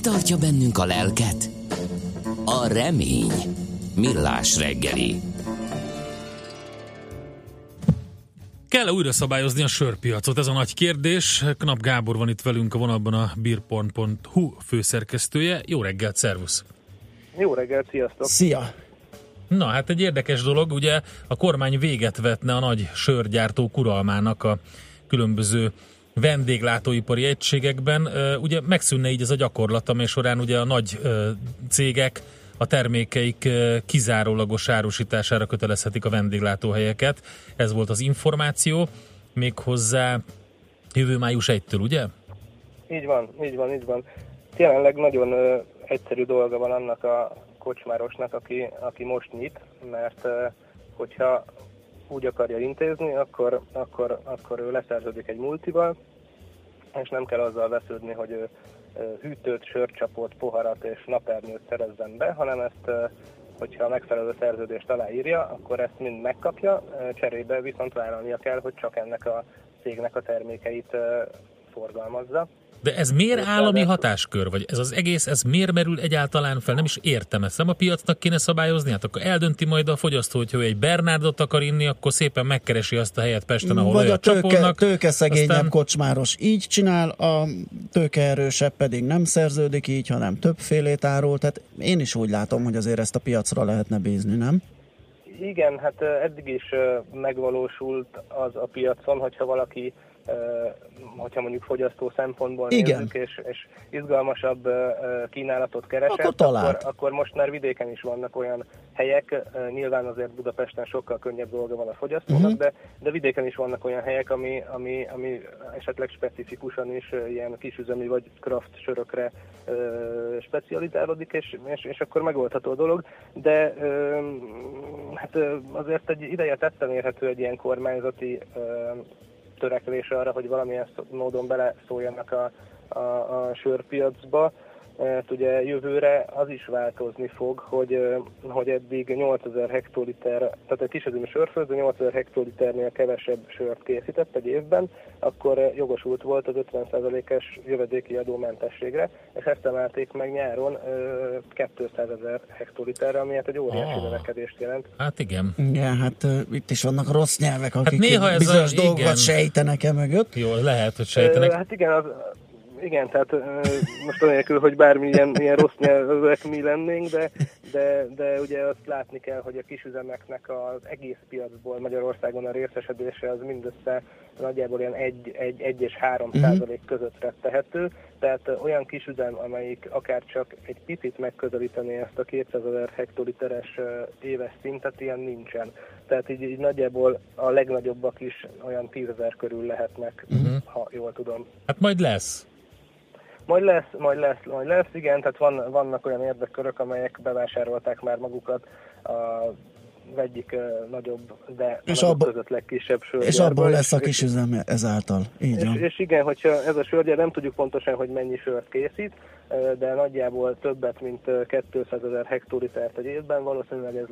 Tartja bennünk a lelket? A remény. Millás reggeli. Kell-e újra szabályozni a sörpiacot? Ez a nagy kérdés. Knap Gábor van itt velünk a vonalban a beerporn.hu főszerkesztője. Jó reggelt, szervusz! Jó reggelt, sziasztok! Szia! Na, hát egy érdekes dolog, ugye a kormány véget vetne a nagy sörgyártó kuralmának a különböző vendéglátóipari egységekben. Ugye megszűnne így ez a gyakorlat, amely során ugye a nagy cégek a termékeik kizárólagos árusítására kötelezhetik a vendéglátóhelyeket. Ez volt az információ, méghozzá jövő május 1-től, ugye? Így van, így van, így van. Jelenleg nagyon ö, egyszerű dolga van annak a kocsmárosnak, aki, aki most nyit, mert ö, hogyha úgy akarja intézni, akkor, akkor, akkor ő leszerződik egy multival, és nem kell azzal vesződni, hogy ő hűtőt, sörcsapot, poharat és napernyőt szerezzen be, hanem ezt, hogyha a megfelelő szerződést aláírja, akkor ezt mind megkapja, cserébe viszont vállalnia kell, hogy csak ennek a cégnek a termékeit forgalmazza. De ez miért állami hatáskör? Vagy ez az egész, ez miért merül egyáltalán fel? Nem is értem ezt. Nem a piacnak kéne szabályozni? Hát akkor eldönti majd a fogyasztó, hogy ha ő egy Bernárdot akar inni, akkor szépen megkeresi azt a helyet Pesten, ahol Vagy a tőke, csapolnak. tőke szegényebb Aztán- kocsmáros így csinál, a tőkeerősebb pedig nem szerződik így, hanem többfélét árul. Tehát én is úgy látom, hogy azért ezt a piacra lehetne bízni, nem? Igen, hát eddig is megvalósult az a piacon, hogyha valaki, hogyha mondjuk fogyasztó szempontból Igen. nézzük, és, és izgalmasabb kínálatot keresett, Akkor talált. akkor, akkor most már vidéken is vannak olyan helyek, nyilván azért Budapesten sokkal könnyebb dolga van a fogyasztónak, Mhm. de, de vidéken is vannak olyan helyek, ami, ami, ami esetleg specifikusan is ilyen kisüzemi vagy craft sörökre ö, specializálódik, és, és, és akkor megoldható a dolog, de ö, hát ö, azért egy ideje tetten érhető egy ilyen kormányzati ö, törekvés arra, hogy valamilyen módon beleszóljanak a, a, a sörpiacba. Hát ugye jövőre az is változni fog, hogy, hogy eddig 8000 hektoliter, tehát a kisüzemi sörfőző 8000 hektoliternél kevesebb sört készített egy évben, akkor jogosult volt az 50%-es jövedéki adómentességre, és ezt emelték meg nyáron ö, 200 ezer hektoliterre, ami hát egy óriási Ah. növekedést jelent. Hát igen. Igen, hát itt is vannak rossz nyelvek, akik néha ez bizonyos a- dolgokat igen. sejtenek e mögött. Jó, lehet, hogy sejtenek. Hát igen, az, igen, tehát most anélkül, hogy bármilyen ilyen rossz nyelvek mi lennénk, de, de, de ugye azt látni kell, hogy a kisüzemeknek az egész piacból Magyarországon a részesedése az mindössze nagyjából ilyen 1, 1, 1 és 3 Mhm. százalék között tehető, tehát olyan kisüzem, amelyik akár csak egy picit megközelítené ezt a 200 ezer hektoliteres éves szintet, ilyen nincsen. Tehát így, így nagyjából a legnagyobbak is olyan 10 ezer körül lehetnek, Mhm. ha jól tudom. Hát majd lesz. Majd lesz, majd lesz, majd lesz, igen, tehát van, vannak olyan érdekkörök, amelyek bevásárolták már magukat a egyik uh, nagyobb, de És és a abba- között legkisebb És sörgyárban. abból lesz a És- kisüzem ezáltal. Így és, van. és igen, hogyha ez a sörgyár, nem tudjuk pontosan, hogy mennyi sört készít, de nagyjából többet, mint ö, 200 ezer hektolitert egy évben, valószínűleg ez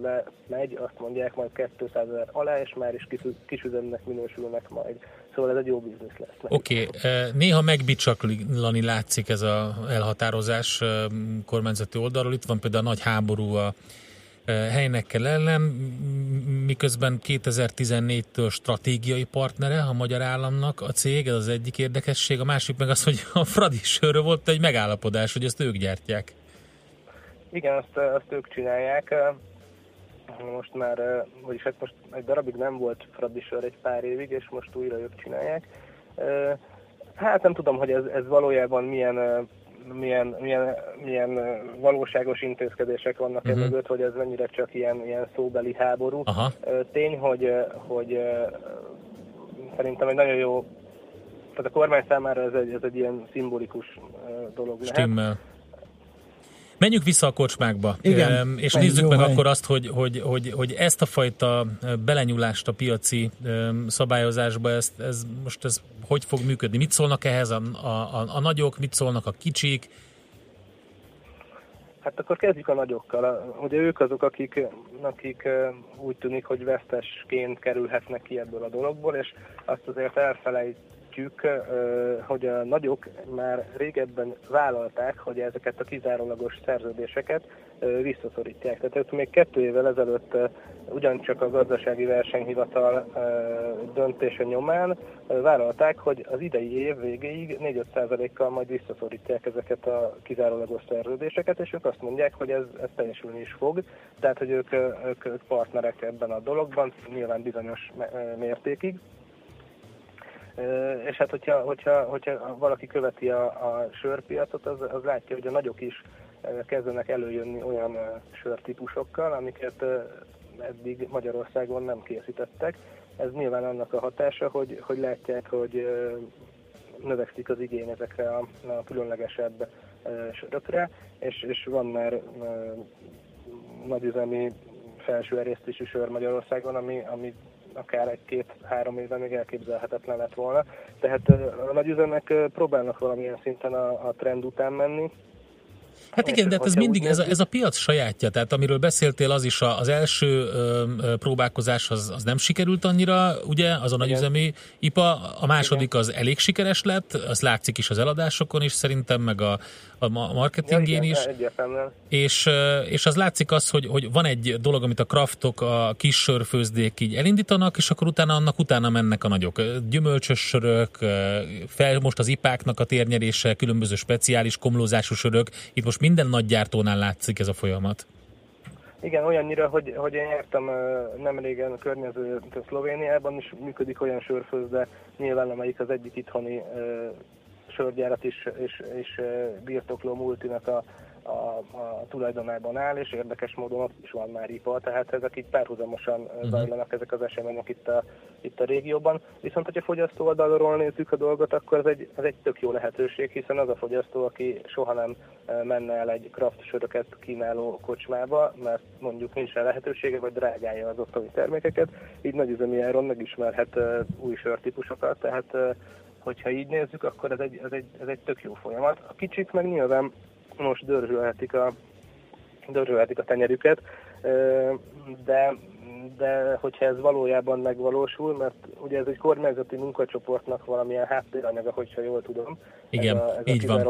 lemegy, azt mondják majd 200 ezer alá, és már is kis- kisüzemnek minősülnek majd. Szóval ez egy jó biznisz lesz. Oké, okay. néha megbicsaklani látszik ez a elhatározás kormányzati oldalról. Itt van például a nagy háború a helynekkel ellen, miközben 2014-től stratégiai partnere a magyar államnak a cég, ez az egyik érdekesség. A másik meg az, hogy a Fradi sörről volt egy megállapodás, hogy ezt ők gyártják. Igen, azt, azt ők csinálják. Most már, vagyis hát most egy darabig nem volt Fradi sör egy pár évig, és most újra ők csinálják. Hát nem tudom, hogy ez, ez valójában milyen, milyen, milyen, milyen valóságos intézkedések vannak uh-huh. Mhm. mögött, hogy ez mennyire csak ilyen, ilyen szóbeli háború. Aha. Tény, hogy, hogy szerintem egy nagyon jó, tehát a kormány számára ez egy, ez egy ilyen szimbolikus dolog lehet. Stimmel. Menjünk vissza a kocsmákba, Igen. És nézzük meg hely. akkor azt, hogy, hogy, hogy, hogy ezt a fajta belenyúlást a piaci szabályozásba, ezt, ez, most ez hogy fog működni? Mit szólnak ehhez a, a, a, a nagyok, mit szólnak a kicsik? Hát akkor kezdjük a nagyokkal. Ugye ők azok, akik, akik úgy tűnik, hogy vesztesként kerülhetnek ki ebből a dologból, és azt azért elfelejtjük, ö, hogy a nagyok már régebben vállalták, hogy ezeket a kizárólagos szerződéseket visszaszorítják. Tehát ők még kettő évvel ezelőtt ugyancsak a gazdasági versenyhivatal döntése nyomán vállalták, hogy az idei év végéig 4-5%-kal majd visszaszorítják ezeket a kizárólagos szerződéseket, és ők azt mondják, hogy ez, ez teljesülni is fog, tehát hogy ők, ők, partnerek ebben a dologban, nyilván bizonyos mértékig. És hát, hogyha, hogyha, hogyha valaki követi a, a sörpiacot, az, az látja, hogy a nagyok is kezdenek előjönni olyan sörtípusokkal, amiket eddig Magyarországon nem készítettek. Ez nyilván annak a hatása, hogy, hogy látják, hogy növekszik az igény ezekre a, a különlegesebb sörökre, és, és van már nagyüzemi felső erésztésű sör Magyarországon, ami, ami akár egy-két-három évben még elképzelhetetlen lett volna. Tehát a nagyüzemek próbálnak valamilyen szinten a, a trend után menni, Hát igen, de hát ez mindig, ez a, ez a piac sajátja, tehát amiről beszéltél, az is a, az első ö, próbálkozás az, az nem sikerült annyira, ugye, az a nagyüzemi IPA, a második az elég sikeres lett, az látszik is az eladásokon is szerintem, meg a, a marketingén ja, is. És, és az látszik az, hogy, hogy van egy dolog, amit a kraftok, a kis sörfőzdék így elindítanak, és akkor utána annak utána mennek a nagyok. Gyümölcsös sörök, fel most az ipáknak a térnyerése, különböző speciális komlózású sörök, itt most minden nagy gyártónál látszik ez a folyamat. Igen, olyannyira, hogy, hogy én jártam nem régen a környező Szlovéniában is működik olyan sörfőzde, nyilván amelyik az egyik itthoni sörgyárat is, és, és birtokló multinak a, a, a tulajdonában áll, és érdekes módon ott is van már IPA, tehát ezek így párhuzamosan uh-huh. zajlanak ezek az események itt a, itt a régióban. Viszont, hogyha fogyasztó oldalról nézzük a dolgot, akkor ez egy, ez egy tök jó lehetőség, hiszen az a fogyasztó, aki soha nem menne el egy craft söröket kínáló kocsmába, mert mondjuk nincs rá lehetősége, vagy drágálja az ottani termékeket, így nagyüzemi áron megismerhet új sörtípusokat, tehát hogyha így nézzük, akkor ez egy, ez egy, ez egy tök jó folyamat. A kicsik meg nyilván most dörzsölhetik a, dörzsölhetik a tenyerüket, de, de hogyha ez valójában megvalósul, mert ugye ez egy kormányzati munkacsoportnak valamilyen háttéranyaga, hogyha jól tudom. Igen, ez a, ez így a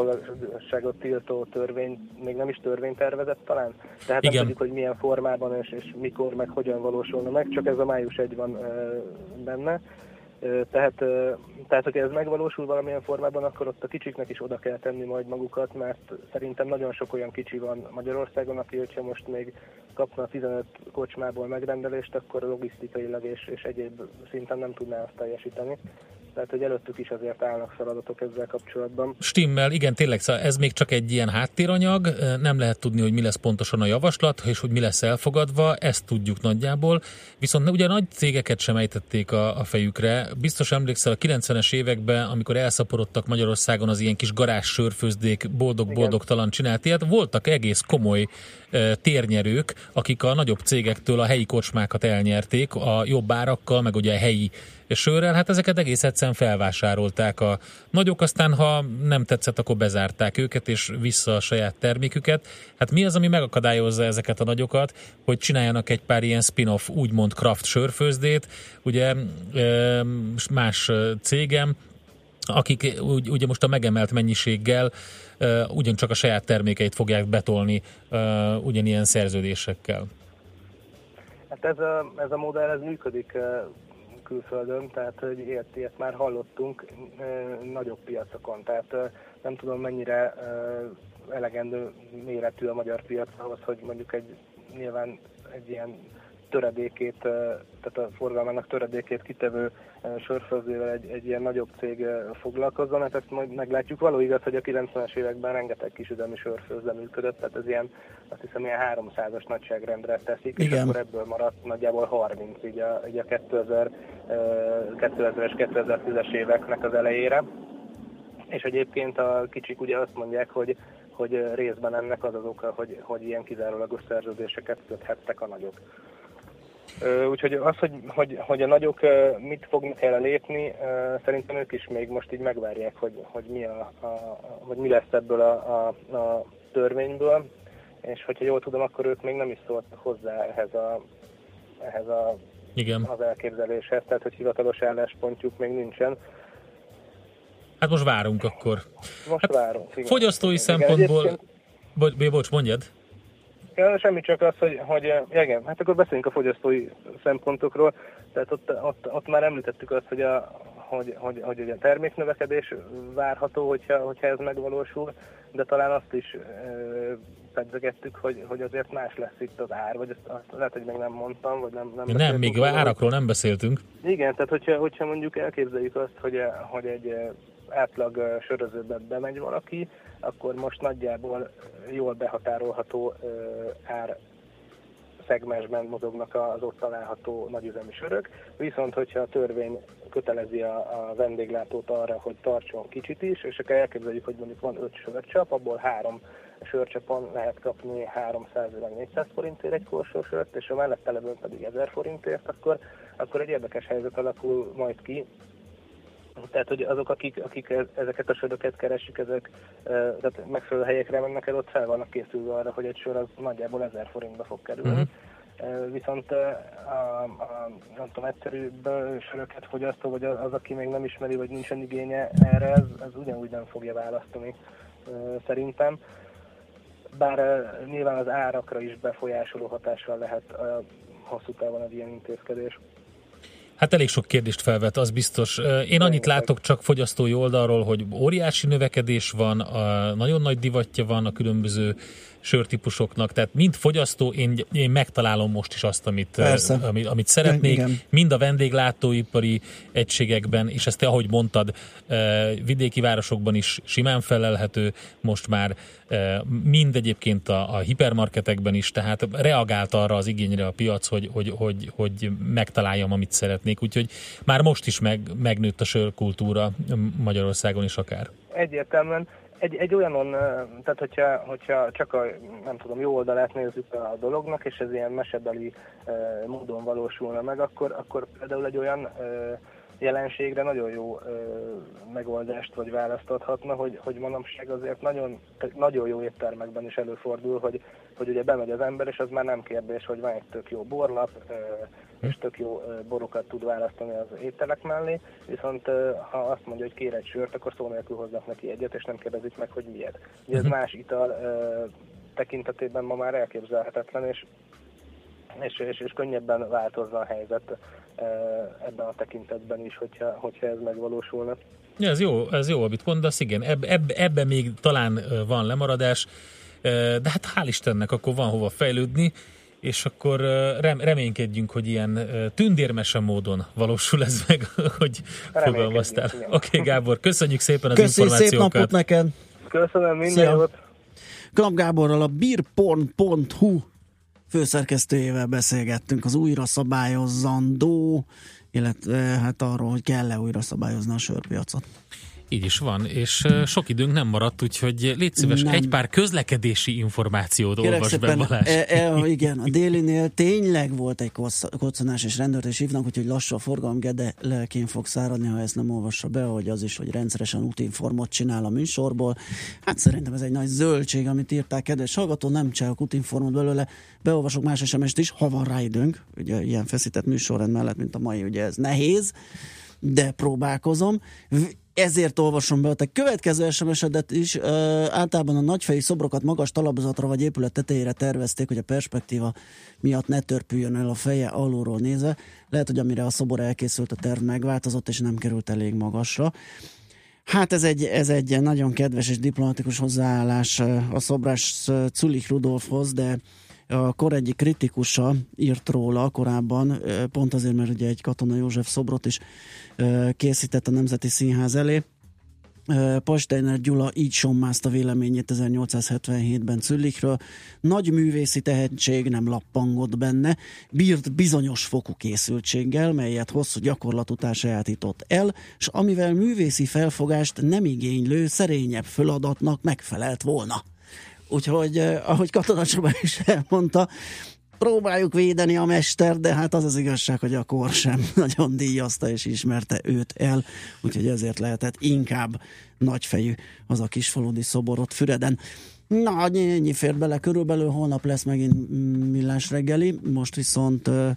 van. tiltó törvény, még nem is törvénytervezet talán? Tehát Igen. nem tudjuk, hogy milyen formában és, és mikor, meg hogyan valósulna meg, csak ez a május egy van benne. Tehát, tehát, hogyha ez megvalósul valamilyen formában, akkor ott a kicsiknek is oda kell tenni majd magukat, mert szerintem nagyon sok olyan kicsi van Magyarországon, aki, hogyha most még kapna 15 kocsmából megrendelést, akkor logisztikailag és, és egyéb szinten nem tudná azt teljesíteni tehát hogy előttük is azért állnak feladatok ezzel kapcsolatban. Stimmel, igen, tényleg szóval ez még csak egy ilyen háttéranyag, nem lehet tudni, hogy mi lesz pontosan a javaslat, és hogy mi lesz elfogadva, ezt tudjuk nagyjából, viszont ugye nagy cégeket sem ejtették a, a fejükre. Biztos emlékszel a 90-es években, amikor elszaporodtak Magyarországon az ilyen kis garázs sörfőzdék, boldog-boldogtalan csinált ilyet, voltak egész komoly e, térnyerők, akik a nagyobb cégektől a helyi kocsmákat elnyerték, a jobb árakkal, meg ugye a helyi sörrel, hát ezeket egész egyszerűen felvásárolták a nagyok, aztán ha nem tetszett, akkor bezárták őket, és vissza a saját terméküket. Hát mi az, ami megakadályozza ezeket a nagyokat, hogy csináljanak egy pár ilyen spin-off, úgymond craft sörfőzdét, ugye más cégem, akik ugye most a megemelt mennyiséggel ugyancsak a saját termékeit fogják betolni ugyanilyen szerződésekkel. Hát ez a, ez a modell ez működik külföldön, tehát hogy ilyet, ilyet már hallottunk nagyobb piacokon, tehát nem tudom mennyire elegendő méretű a magyar piac ahhoz, hogy mondjuk egy nyilván egy ilyen töredékét, tehát a forgalmának töredékét kitevő sörfőzővel egy, egy ilyen nagyobb cég foglalkozzon, hát ezt majd meglátjuk. Való igaz, hogy a 90-es években rengeteg kisüzemi sörfőző működött, tehát ez ilyen, azt hiszem, ilyen 300-as nagyságrendre teszik, Igen. és akkor ebből maradt nagyjából 30 így a, így a 2000, 2000-es, 2010-es éveknek az elejére. És egyébként a kicsik ugye azt mondják, hogy hogy részben ennek az az oka, hogy, hogy ilyen kizárólagos szerződéseket köthettek a nagyok. Úgyhogy az, hogy, hogy, hogy a nagyok mit fognak el lépni, szerintem ők is még most így megvárják, hogy, hogy, mi, a, a, hogy mi lesz ebből a, a, a törvényből, és hogyha jól tudom, akkor ők még nem is szóltak hozzá ehhez a, ehhez a Igen. az elképzeléshez, tehát hogy hivatalos álláspontjuk még nincsen. Hát most várunk akkor. Most hát várunk. Igen. Fogyasztói igen, szempontból... egyébként- Bo- bocs, mondjad. Ja, semmi csak az, hogy, hogy ja, igen, hát akkor beszéljünk a fogyasztói szempontokról. Tehát ott, ott, ott már említettük azt, hogy a, hogy, hogy, hogy ugye a terméknövekedés várható, hogyha, hogyha ez megvalósul, de talán azt is ö, pedzegettük, hogy, hogy azért más lesz itt az ár, vagy azt, azt lehet, hogy még nem mondtam, vagy nem... Nem, Nem, még róla. árakról nem beszéltünk. Igen, tehát hogyha, hogyha mondjuk elképzeljük azt, hogy, hogy egy átlag sörözőbe bemegy valaki, akkor most nagyjából jól behatárolható ár szegmensben mozognak az ott található nagyüzemi sörök, viszont hogyha a törvény kötelezi a, a vendéglátót arra, hogy tartson kicsit is, és akkor elképzeljük, hogy mondjuk van öt sörcsap, abból három sörcsapon lehet kapni 300 vagy 400 forintért egy korsó sört, és a mellette levőn pedig 1000 forintért, akkor, akkor egy érdekes helyzet alakul majd ki, tehát, hogy azok, akik, akik ezeket a söröket keresik, ezek tehát megfelelő helyekre mennek el, ott fel vannak készülve arra, hogy egy sör az nagyjából 1000 forintba fog kerülni. Uh-huh. Viszont a, a, nem tudom, egyszerűbb söröket fogyasztó, vagy az, aki még nem ismeri, vagy nincsen igénye erre, ez, ez ugyanúgy nem fogja választani szerintem. Bár nyilván az árakra is befolyásoló hatással lehet hosszú távon egy ilyen intézkedés. Hát elég sok kérdést felvet, az biztos. Én annyit látok csak fogyasztói oldalról, hogy óriási növekedés van, a nagyon nagy divatja van a különböző sörtípusoknak, tehát mind fogyasztó, én, én megtalálom most is azt, amit, Persze. amit, amit szeretnék, Igen. mind a vendéglátóipari egységekben, és ezt te, ahogy mondtad, vidéki városokban is simán felelhető most már, mind egyébként a, a hipermarketekben is, tehát reagált arra az igényre a piac, hogy, hogy, hogy, hogy megtaláljam, amit szeretnék, úgyhogy már most is meg, megnőtt a sörkultúra Magyarországon is akár. Egyértelműen egy, egy olyanon, tehát hogyha, hogyha csak a, nem tudom, jó oldalát nézzük a dolognak, és ez ilyen mesebeli módon valósulna meg, akkor, akkor például egy olyan jelenségre nagyon jó megoldást vagy választ adhatna, hogy, hogy manapság azért nagyon, nagyon jó éttermekben is előfordul, hogy, hogy ugye bemegy az ember, és az már nem kérdés, hogy van egy tök jó borlap, és tök jó borokat tud választani az ételek mellé, viszont ha azt mondja, hogy kér egy sört, akkor szó nélkül hoznak neki egyet, és nem kérdezik meg, hogy miért. Ugye ez más ital tekintetében ma már elképzelhetetlen, és, és, és, és könnyebben változna a helyzet ebben a tekintetben is, hogyha, hogyha ez megvalósulna. Ja, ez jó, ez jó, amit mondasz, igen, eb, eb, ebben még talán van lemaradás, de hát hál' Istennek akkor van hova fejlődni, és akkor rem, reménykedjünk, hogy ilyen tündérmese módon valósul ez meg, hogy fogalmaztál. Oké, okay, Gábor, köszönjük szépen az Köszi, információkat. szép napot neked! Köszönöm, minden jót! Knap Gáborral a beerporn.hu főszerkesztőjével beszélgettünk az újra szabályozandó, illetve hát arról, hogy kell-e újra szabályozni a sörpiacot. Így is van, és sok időnk nem maradt, úgyhogy légy szíves, Nem. egy pár közlekedési információt Kérek olvas be, Balázs. e, e, igen, a délinél tényleg volt egy kocc- koccanás, és rendőrt is hívnak, úgyhogy lassú a forgalom, Gede lelkén fog száradni, ha ezt nem olvassa be, hogy az is, hogy rendszeresen útinformot csinál a műsorból. Hát szerintem ez egy nagy zöldség, amit írták, kedves hallgató, nem csinálok útinformot belőle, beolvasok más sms is, ha van rá időnk, ugye ilyen feszített műsorrend mellett, mint a mai, ugye ez nehéz, de próbálkozom. Ezért olvasom be a te következő SMS-edet is. Ö, általában a nagyfejű szobrokat magas talapzatra vagy épület tetejére tervezték, hogy a perspektíva miatt ne törpüljön el a feje alulról nézve. Lehet, hogy amire a szobor elkészült, a terv megváltozott, és nem került elég magasra. Hát ez egy, ez egy nagyon kedves és diplomatikus hozzáállás a szobrás Zulich Rudolfhoz, de a kor egyik kritikusa írt róla korábban, pont azért, mert ugye egy Katona József szobrot is készített a Nemzeti Színház elé. Pasteiner Gyula így sommázta véleményét 1877-ben Zürichről. Nagy művészi tehetség nem lappangott benne, bírt bizonyos fokú készültséggel, melyet hosszú gyakorlat után sajátított el, és amivel művészi felfogást nem igénylő, szerényebb feladatnak megfelelt volna. Úgyhogy, eh, ahogy Katona Csaba is elmondta, próbáljuk védeni a mester, de hát az az igazság, hogy a kor sem nagyon díjazta és ismerte őt el, úgyhogy ezért lehetett inkább nagyfejű az a kisfaludi szoborot Füreden. Na, ennyi, fér bele körülbelül, holnap lesz megint millás reggeli, most viszont uh,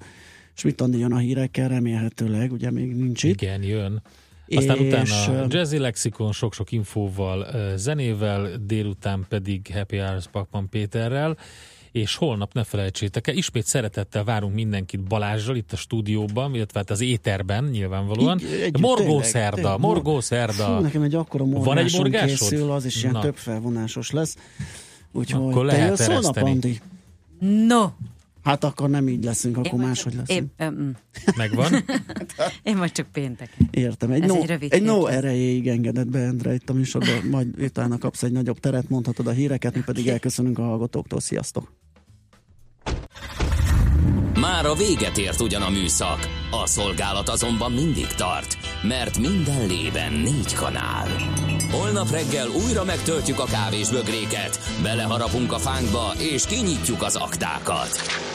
Schmidt Andi jön a hírekkel, remélhetőleg, ugye még nincs itt. Igen, jön. Aztán És, utána Jazzy Lexikon sok-sok infóval, zenével, délután pedig Happy Hours Pakman Péterrel, és holnap ne felejtsétek el, ismét szeretettel várunk mindenkit Balázsral itt a stúdióban, illetve hát az éterben nyilvánvalóan. Így, együtt, morgó szerda, morgó szerda. Fú, nekem egy akkora Van egy morgásod? készül, az is ilyen Na. több felvonásos lesz. Úgyhogy Akkor te lehet jössz holnap. Andi? No, Hát akkor nem így leszünk, akkor máshogy leszünk. Én, um, Megvan? én majd csak péntek. Értem. Egy Ez no, egy rövid egy no erejéig engedett be, Endre, itt a műsorban, majd utána kapsz egy nagyobb teret, mondhatod a híreket, mi pedig elköszönünk a hallgatóktól. Sziasztok! Már a véget ért ugyan a műszak, a szolgálat azonban mindig tart, mert minden lében négy kanál. Holnap reggel újra megtöltjük a kávés bögréket, beleharapunk a fánkba és kinyitjuk az aktákat.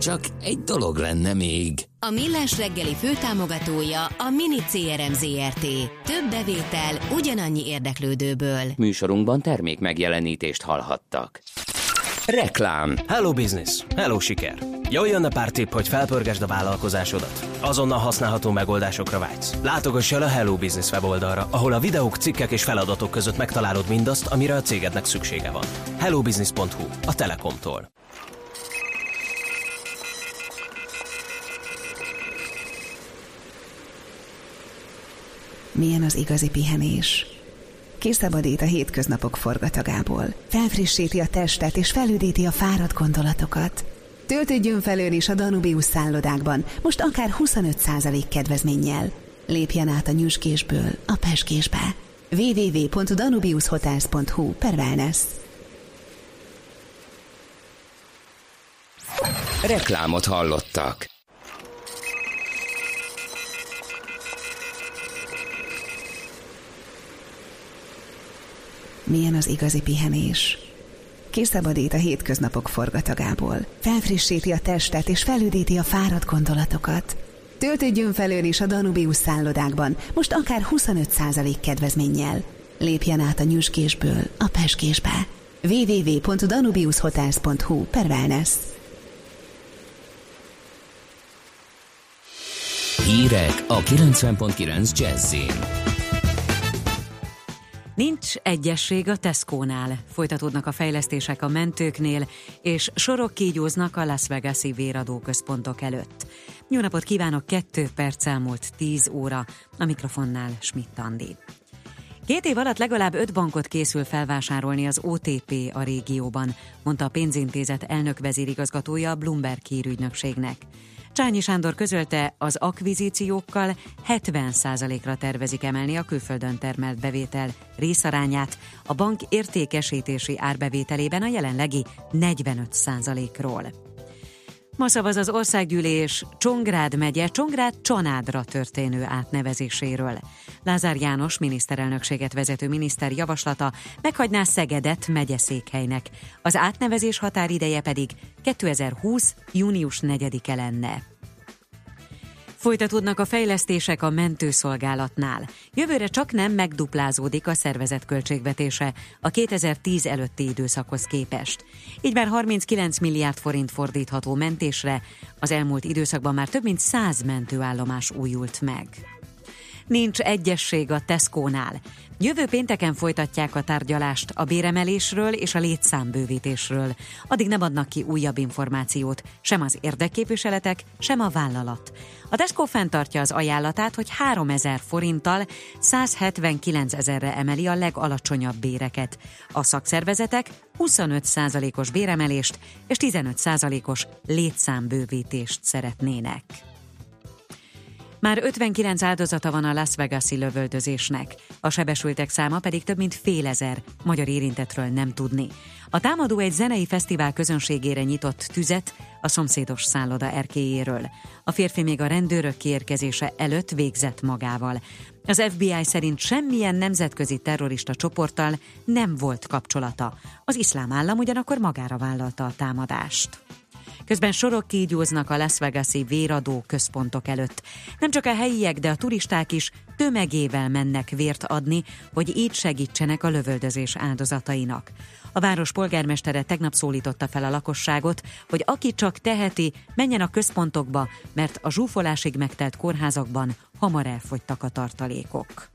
Csak egy dolog lenne még. A Millás reggeli főtámogatója a Mini CRM Zrt. Több bevétel ugyanannyi érdeklődőből. Műsorunkban termék megjelenítést hallhattak. Reklám. Hello Business. Hello Siker. Jól jönne pár tipp, hogy felpörgesd a vállalkozásodat. Azonnal használható megoldásokra vágysz. Látogass el a Hello Business weboldalra, ahol a videók, cikkek és feladatok között megtalálod mindazt, amire a cégednek szüksége van. hellobusiness.hu. A Telekomtól. Milyen az igazi pihenés? Kiszabadít a hétköznapok forgatagából. Felfrissíti a testet és felüdíti a fáradt gondolatokat. Töltődjön felől is a Danubius szállodákban, most akár 25% kedvezménnyel. Lépjen át a nyüskésből a peskésbe. www.danubiushotels.hu per wellness. Reklámot hallottak. Milyen az igazi pihenés? Kiszabadít a hétköznapok forgatagából. Felfrissíti a testet és felüdíti a fáradt gondolatokat. Töltődjön felől is a Danubius szállodákban, most akár 25% kedvezménnyel. Lépjen át a nyüskésből a peskésbe. www.danubiushotels.hu per wellness. Hírek a 90.9 Jazzin. Nincs egyesség a Tesco-nál, folytatódnak a fejlesztések a mentőknél, és sorok kígyóznak a Las Vegas-i véradóközpontok előtt. Jó napot kívánok, kettő perc elmúlt 10 óra, a mikrofonnál Schmidt Andi. Két év alatt legalább öt bankot készül felvásárolni az OTP a régióban, mondta a pénzintézet elnök vezérigazgatója a Bloomberg hírügynökségnek. Csányi Sándor közölte, az akvizíciókkal 70%-ra tervezik emelni a külföldön termelt bevétel részarányát, a bank értékesítési árbevételében a jelenlegi 45%-ról. Ma szavaz az országgyűlés Csongrád megye Csongrád Csanádra történő átnevezéséről. Lázár János miniszterelnökséget vezető miniszter javaslata meghagyná Szegedet megyeszékhelynek. Az átnevezés határideje pedig 2020. június 4-e lenne. Folytatódnak a fejlesztések a mentőszolgálatnál. Jövőre csak nem megduplázódik a szervezet költségvetése a 2010 előtti időszakhoz képest. Így már 39 milliárd forint fordítható mentésre, az elmúlt időszakban már több mint 100 mentőállomás újult meg. Nincs egyesség a Tesco-nál. Jövő pénteken folytatják a tárgyalást a béremelésről és a létszámbővítésről. Addig nem adnak ki újabb információt, sem az érdekképviseletek, sem a vállalat. A Tesco fenntartja az ajánlatát, hogy 3000 forinttal 179 ezerre emeli a legalacsonyabb béreket. A szakszervezetek 25%-os béremelést és 15%-os létszámbővítést szeretnének. Már 59 áldozata van a Las Vegas-i lövöldözésnek, a sebesültek száma pedig több mint fél ezer, magyar érintetről nem tudni. A támadó egy zenei fesztivál közönségére nyitott tüzet a szomszédos szálloda erkélyéről. A férfi még a rendőrök kiérkezése előtt végzett magával. Az FBI szerint semmilyen nemzetközi terrorista csoporttal nem volt kapcsolata. Az iszlám állam ugyanakkor magára vállalta a támadást. Közben sorok kígyóznak a Las Vegas-i véradó központok előtt. Nem csak a helyiek, de a turisták is tömegével mennek vért adni, hogy így segítsenek a lövöldözés áldozatainak. A város polgármestere tegnap szólította fel a lakosságot, hogy aki csak teheti, menjen a központokba, mert a zsúfolásig megtelt kórházakban hamar elfogytak a tartalékok.